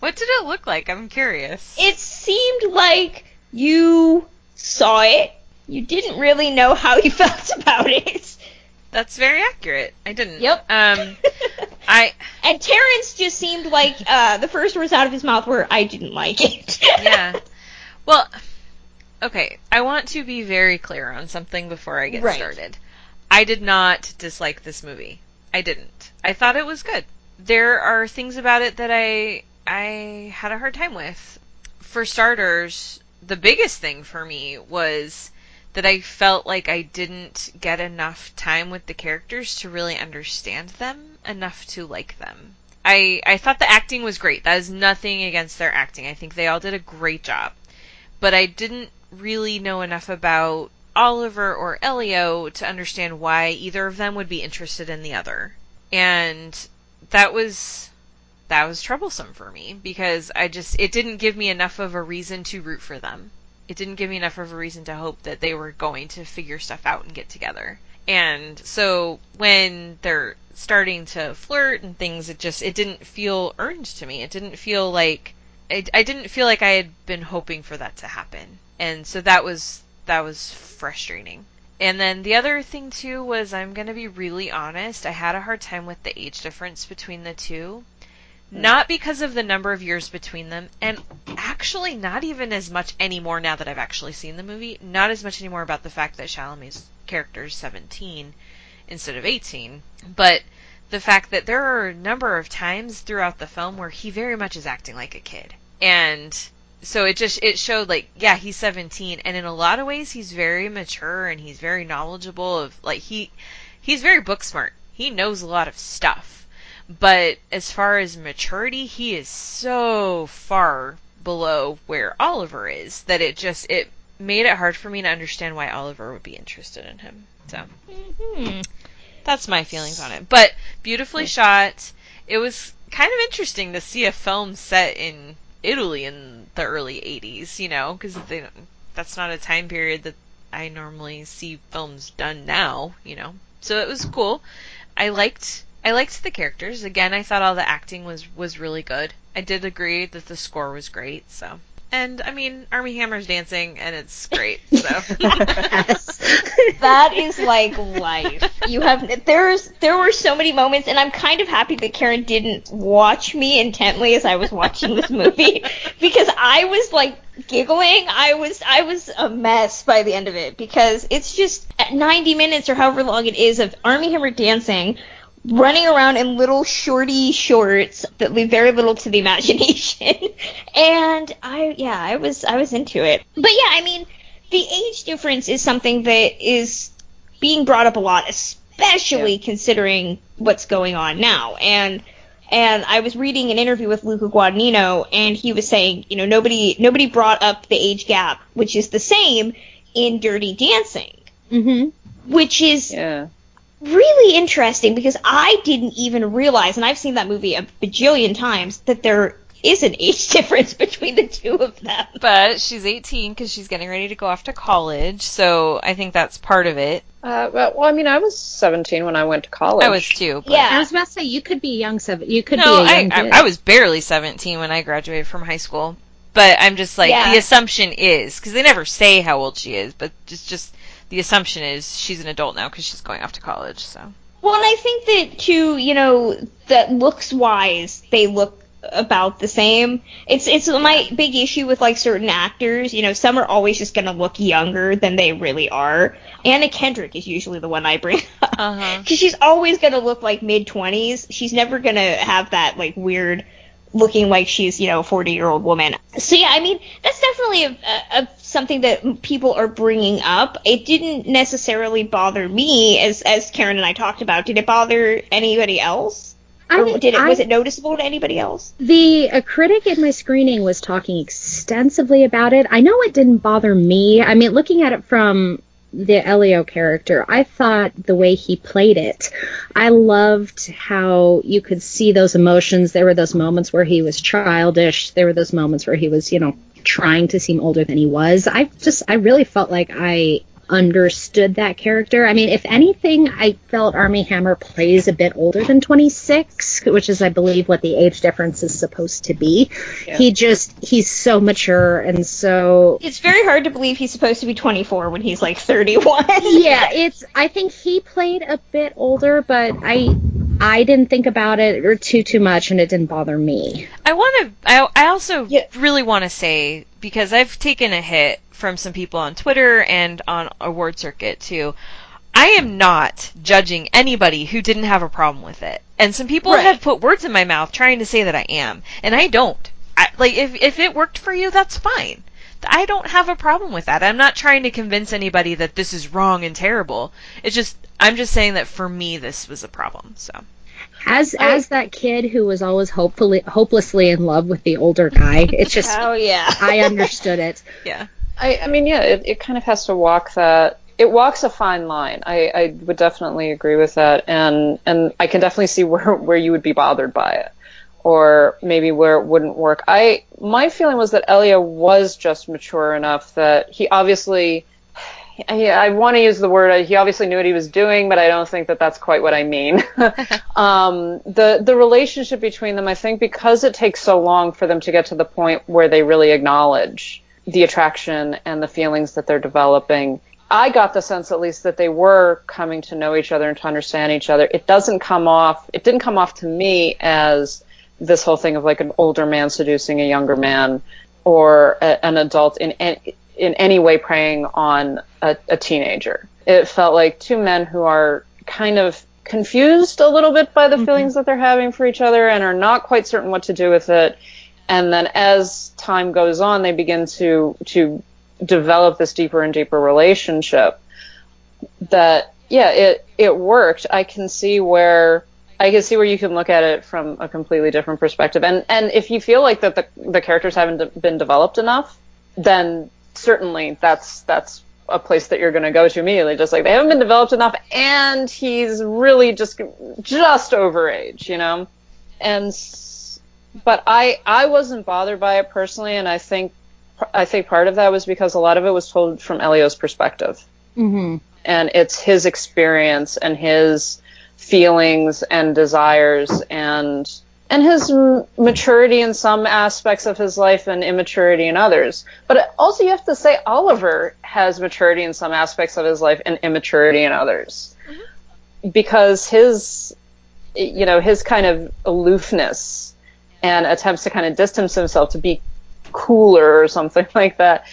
What did it look like? I'm curious. It seemed like you saw it. You didn't really know how you felt about it. That's very accurate. I didn't. Yep. Um, I and Terrence just seemed like uh, the first words out of his mouth were, "I didn't like it." yeah. Well, okay. I want to be very clear on something before I get Right. started. I did not dislike this movie. I didn't. I thought it was good. There are things about it that I I had a hard time with. For starters, the biggest thing for me was that I felt like I didn't get enough time with the characters to really understand them enough to like them. I I thought the acting was great. That is nothing against their acting. I think they all did a great job. But I didn't really know enough about Oliver or Elio to understand why either of them would be interested in the other. And that was that was troublesome for me because I just it didn't give me enough of a reason to root for them. It didn't give me enough of a reason to hope that they were going to figure stuff out and get together. And so when they're starting to flirt and things, it just it didn't feel earned to me. It didn't feel like I, I didn't feel like I had been hoping for that to happen. And so that was that was frustrating. And then the other thing too was I'm going to be really honest, I had a hard time with the age difference between the two. Hmm. Not because of the number of years between them, and actually not even as much anymore now that I've actually seen the movie. Not as much anymore about the fact that Chalamet's character is 17 instead of 18, but the fact that there are a number of times throughout the film where he very much is acting like a kid. And so it just it showed like yeah, he's 17 and in a lot of ways he's very mature and he's very knowledgeable of like he he's very book smart. He knows a lot of stuff. But as far as maturity, he is so far below where Oliver is that it just it made it hard for me to understand why Oliver would be interested in him. So Hmm. that's my feelings on it. But beautifully shot. It was kind of interesting to see a film set in Italy in the early 80s, you know, because that's not a time period that I normally see films done now, you know. So it was cool. I liked I liked the characters. Again, I thought all the acting was was really good. I did agree that the score was great, so. And I mean, Armie Hammer's dancing and it's great. So yes. that is like life. You have there's there were so many moments, and I'm kind of happy that Karen didn't watch me intently as I was watching this movie because I was like giggling. I was I was a mess by the end of it because it's just at 90 minutes or however long it is of Armie Hammer dancing. Running around in little shorty shorts that leave very little to the imagination, and I yeah I was I was into it. But yeah, I mean the age difference is something that is being brought up a lot, especially considering what's going on now. And and I was reading an interview with Luca Guadagnino, and he was saying, you know, nobody nobody brought up the age gap, which is the same in Dirty Dancing, hmm which is Yeah. Really interesting because I didn't even realize, and I've seen that movie a bajillion times, that there is an age difference between the two of them. But she's 18 because she's getting ready to go off to college, so I think that's part of it. Uh, well, I mean, I was 17 when I went to college. I was too. But Yeah. I was about to say you could be young seven. You could No, be a I, young I. I was barely 17 when I graduated from high school. But I'm just like, Yeah. the assumption is, because they never say how old she is, but just, just the assumption is she's an adult now because she's going off to college, so. Well, and I think that too, you know, that looks wise, they look about the same. It's it's my big issue with like certain actors. You know, some are always just gonna look younger than they really are. Anna Kendrick is usually the one I bring up Uh-huh. because she's always gonna look like mid twenties. She's never gonna have that like weird looking like she's, you know, a 40 year old woman. So yeah, I mean, that's definitely a, a, a, something that people are bringing up. It didn't necessarily bother me, as as Karen and I talked about. Did it bother anybody else? I Or mean, did it I- was it noticeable to anybody else? The a critic in my screening was talking extensively about it. I know it didn't bother me. I mean, looking at it from the Elio character, I thought the way he played it, I loved how you could see those emotions. There were those moments where he was childish. There were those moments where he was, you know, trying to seem older than he was. I just, I really felt like I understood that character. I mean, if anything, I felt Armie Hammer plays a bit older than 26, which is, I believe, what the age difference is supposed to be. Yeah. He just, he's so mature and so. It's very hard to believe he's supposed to be 24 when he's like 31. Yeah, it's, I think he played a bit older, but I, I didn't think about it or too, too much and it didn't bother me. I want to. I, I also Yeah. really want to say because I've taken a hit from some people on Twitter and on award circuit too. I am not judging anybody who didn't have a problem with it, and some people Right. have put words in my mouth trying to say that I am, and I don't. I, like if if it worked for you, that's fine. I don't have a problem with that. I'm not trying to convince anybody that this is wrong and terrible. It's just I'm just saying that for me this was a problem. So As, oh. as that kid who was always hopefully, hopelessly in love with the older guy, it's just, oh yeah. I understood it. yeah. I, I mean, yeah, it, it kind of has to walk that. It walks a fine line. I, I would definitely agree with that, and and I can definitely see where where you would be bothered by it, or maybe where it wouldn't work. I my feeling was that Elia was just mature enough that he obviously. I, I want to use the word. He obviously knew what he was doing, but I don't think that that's quite what I mean. um, the the relationship between them, I think, because it takes so long for them to get to the point where they really acknowledge the attraction and the feelings that they're developing. I got the sense, at least, that they were coming to know each other and to understand each other. It doesn't come off. It didn't come off to me as this whole thing of like an older man seducing a younger man, or a, an adult in any, in any way preying on a, a teenager. It felt like two men who are kind of confused a little bit by the mm-hmm. feelings that they're having for each other and are not quite certain what to do with it. And then as time goes on, they begin to to develop this deeper and deeper relationship. That yeah, it it worked. I can see where I can see where you can look at it from a completely different perspective. And and if you feel like that the the characters haven't de- been developed enough, then certainly that's that's a place that you're going to go to immediately. Just like they haven't been developed enough, and he's really just just over age, you know. And but I I wasn't bothered by it personally, and I think I think part of that was because a lot of it was told from Elio's perspective hmm and it's his experience and his feelings and desires and and his m- maturity in some aspects of his life and immaturity in others. But also you have to say Oliver has maturity in some aspects of his life and immaturity in others. Mm-hmm. Because his you know, his kind of aloofness and attempts to kind of distance himself to be cooler or something like that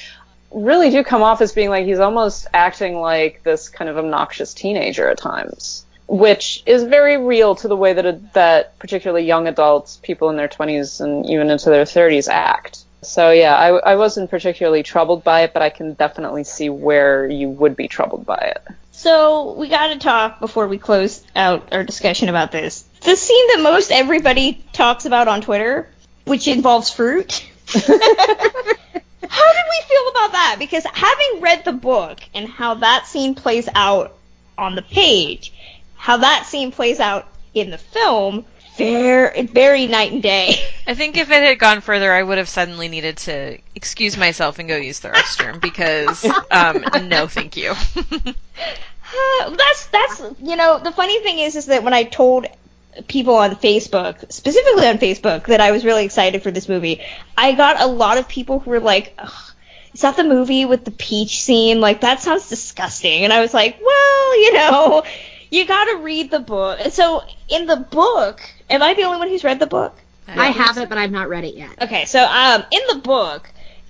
really do come off as being like he's almost acting like this kind of obnoxious teenager at times, which is very real to the way that that particularly young adults, people in their 20s and even into their 30s act. So yeah, I, I wasn't particularly troubled by it, but I can definitely see where you would be troubled by it. So we got to talk before we close out our discussion about this. The scene that most everybody talks about on Twitter, which involves fruit. how did we feel about that? Because having read the book and how that scene plays out on the page, how that scene plays out in the film, very, very night and day. I think if it had gone further, I would have suddenly needed to excuse myself and go use the restroom because, um, no, thank you. That's that's you know the funny thing is is that when I told people on Facebook, specifically on Facebook, that I was really excited for this movie, I got a lot of people who were like, Ugh, "Is that the movie with the peach scene? Like that sounds disgusting." And I was like, "Well, you know, you got to read the book." So in the book, am I the only one who's read the book? I have it, but I've not read it yet. Okay, so um, in the book,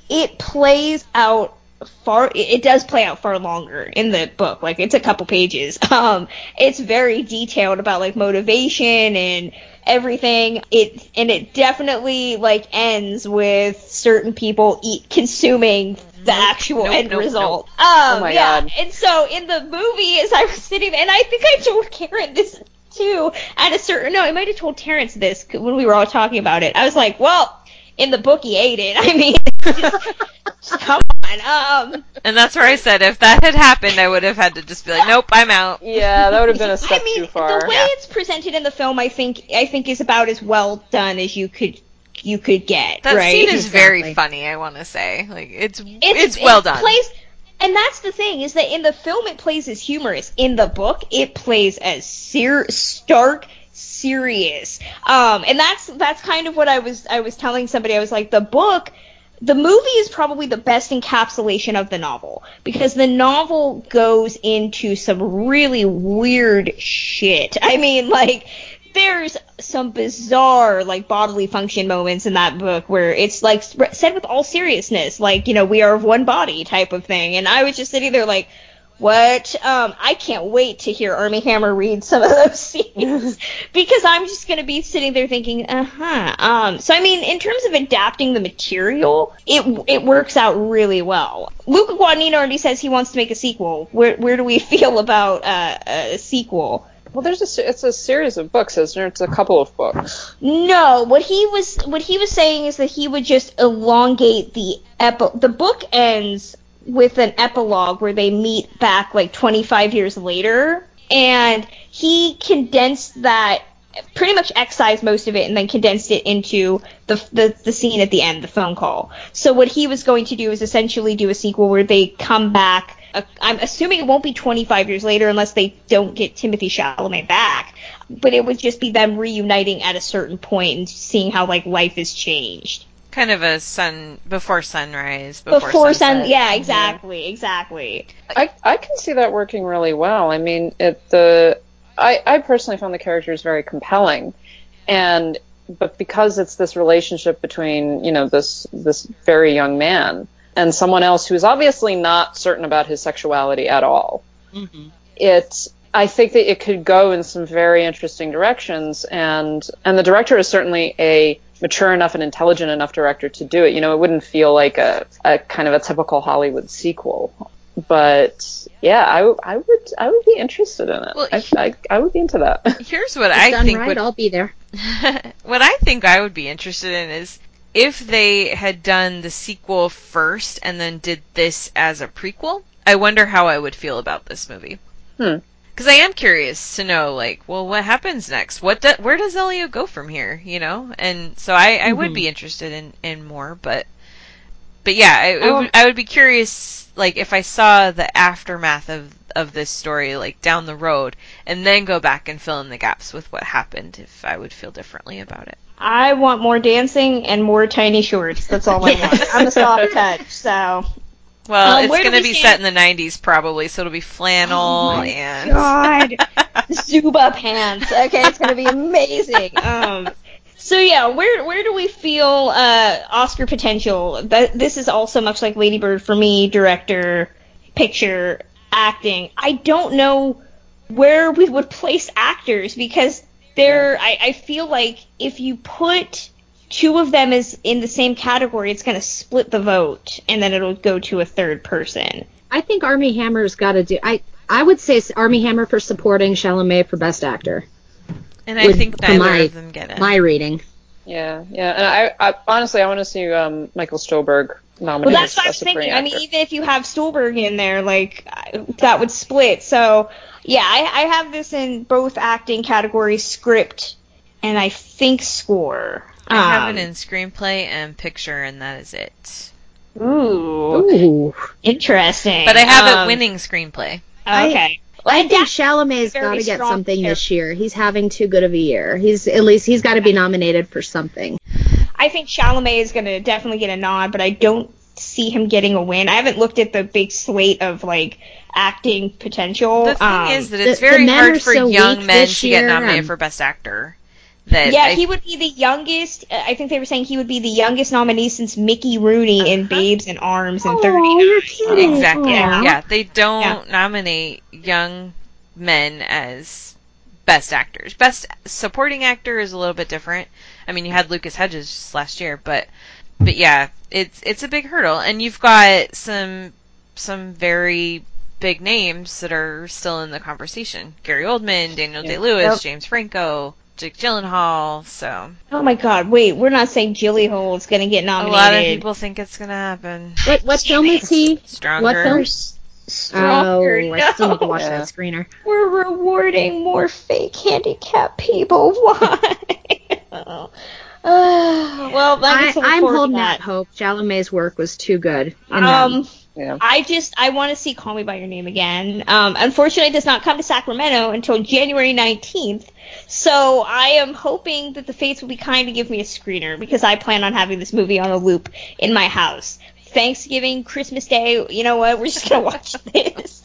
it plays out far it does play out far longer in the book like it's a couple pages um it's very detailed about like motivation and everything it and it definitely like ends with certain people eat consuming the actual Nope, end nope, result. Um Oh my yeah God. and so in the movie as i was sitting there and i think i told karen this too at a certain no i might have told terrence this when we were all talking about it. I was like well in the book he ate it. I mean just, just come on um. And that's where I said if that had happened, I would have had to just be like, nope, I'm out. Yeah, that would have been a step I mean, too far. the way it's presented in the film, I think, I think is about as well done as you could, you could get. That right? scene is very funny. I want to say, like, it's it's, well it done. Plays, and that's the thing is that in the film it plays as humorous. In the book, it plays as ser- stark, serious. Um, and that's that's kind of what I was I was telling somebody. I was like, the book. The movie is probably the best encapsulation of the novel because the novel goes into some really weird shit. I mean, like, there's some bizarre, like, bodily function moments in that book where it's, like, said with all seriousness, like, you know, we are of one body type of thing. And I was just sitting there, like, what? Um, I can't wait to hear Armie Hammer read some of those scenes because I'm just gonna be sitting there thinking, uh huh. Um, so I mean, in terms of adapting the material, it it works out really well. Luca Guadagnino already says he wants to make a sequel. Where where do we feel about uh, a sequel? Well, there's a it's a series of books, isn't it? It's a couple of books. No, what he was what he was saying is that he would just elongate the epi- the book ends with an epilogue where they meet back like 25 years later and he condensed that pretty much excised most of it and then condensed it into the, the the scene at the end the phone call so what he was going to do is essentially do a sequel where they come back i'm assuming it won't be 25 years later unless they don't get Timothée Chalamet back. But it would just be them reuniting at a certain point and seeing how like life has changed. Kind of a sun before sunrise, before, before sun yeah exactly exactly. I I can see that working really well. I mean, it the I I personally found the characters very compelling, and but because it's this relationship between you know this this very young man and someone else who is obviously not certain about his sexuality at all, mm-hmm. it I think that it could go in some very interesting directions, and and the director is certainly a mature enough and intelligent enough director to do it. You know, it wouldn't feel like a, a kind of a typical Hollywood sequel. But yeah, I, w- I would I would be interested in it. Well, I, I, I would be into that. Here's what It's I done think right, would I'll be there. what I think I would be interested in is if they had done the sequel first and then did this as a prequel. I wonder how I would feel about this movie. Hmm. Because I am curious to know, like, well, what happens next? What do, where does Elio go from here? You know, and so I, I would be interested in, in more, but but yeah, I, Oh. would, I would be curious, like, if I saw the aftermath of of this story, like down the road, and then go back and fill in the gaps with what happened, if I would feel differently about it. I want more dancing and more tiny shorts. That's all I want. I'm a soft touch, so. Well, Um, it's going to be stand- set in the 90s probably, so it'll be flannel Oh my and God, Zuba pants. Okay, it's gonna be amazing. Um, so yeah, where where do we feel uh, Oscar potential? That this is also much like Lady Bird for me, director, picture, acting. I don't know where we would place actors because there. I, I feel like if you put two of them as in the same category, it's gonna split the vote, and then it'll go to a third person. I think Armie Hammer's got to do. I I would say Armie Hammer for supporting Chalamet for best actor. and I Would- think for neither my- of them get it. My reading. yeah, yeah. And I, I honestly I want to see um, Michael Stuhlbarg Well, that's what I as was Best Supporting thinking. I mean, even if you have Stuhlbarg in there, like that would split. So yeah, I, I have this in both acting categories, script, and I think score. I have Um, it in screenplay and picture, and that is it. Ooh, Ooh. interesting. But I have Um, it winning screenplay. Okay. I think doubt- Chalamet's got to get something character. this year. He's having too good of a year. He's at least he's got to be nominated for something. I think Chalamet is going to definitely get a nod, but I don't see him getting a win. I haven't looked at the big slate of like acting potential. The thing Um, is that it's the- the very men hard for so young men this to get nominated um, for Best Actor. That Yeah, I- he would be the youngest. uh, I think they were saying he would be the youngest nominee since Mickey Rooney in Babes in Arms in 30. Oh, you're kidding. Exactly. Yeah. Yeah. they don't Yeah. nominate young men as best actors. Best supporting actor is a little bit different. I mean, you had Lucas Hedges just last year, but but yeah, it's it's a big hurdle, and you've got some some very big names that are still in the conversation. Gary Oldman, Daniel Yeah. Day Lewis, Yep. James Franco, Jake Gyllenhaal. So Oh my God! Wait, we're not saying Gyllenhaal is going to get nominated. a lot of people think it's gonna happen. What, what film is he? Stronger. What film? Stronger. Oh, I still need to no. watch Yeah. that screener. We're rewarding more fake handicapped people. Why? Oh. Uh, well, I I, guess I look I'm holding that. out hope. Chalamet's work was too good. Um, Yeah. I just I want to see Call Me by Your Name again. Um, unfortunately, it does not come to Sacramento until January 19th. So I am hoping that the fates will be kind to give me a screener because I plan on having this movie on a loop in my house. Thanksgiving, Christmas Day, you know what? We're just gonna watch this.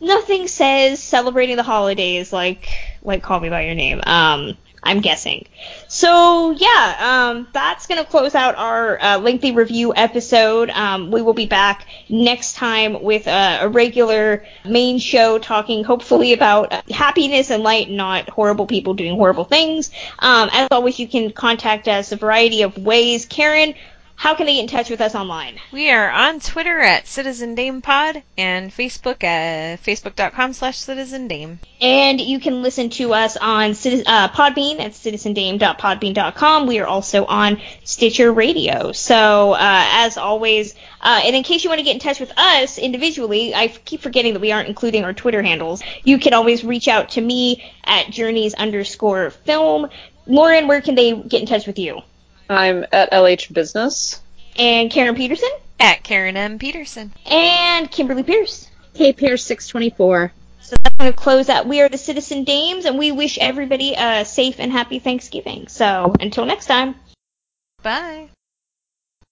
Nothing says celebrating the holidays like like Call Me by Your Name. Um, I'm guessing. So yeah, um, that's gonna close out our uh, lengthy review episode. Um, we will be back next time with uh, a regular main show talking hopefully about uh, happiness and light, not horrible people doing horrible things. Um, as always, you can contact us a variety of ways. Karen, how can they get in touch with us online? We are on Twitter at Citizen Dame Pod and Facebook at facebook.com slash Citizen Dame. And you can listen to us on uh, Podbean at citizendame.podbean.com. We are also on Stitcher Radio. So, uh, as always, uh, and in case you want to get in touch with us individually, I keep forgetting that we aren't including our Twitter handles. You can always reach out to me at journeys underscore film. Lauren, where can they get in touch with you? I'm at LH Business. And Karen Peterson? At Karen M. Peterson. And Kimberly Pierce. K Pierce 624. So that's going to close out. We are the Citizen Dames, and we wish everybody a safe and happy Thanksgiving. So until next time. Bye.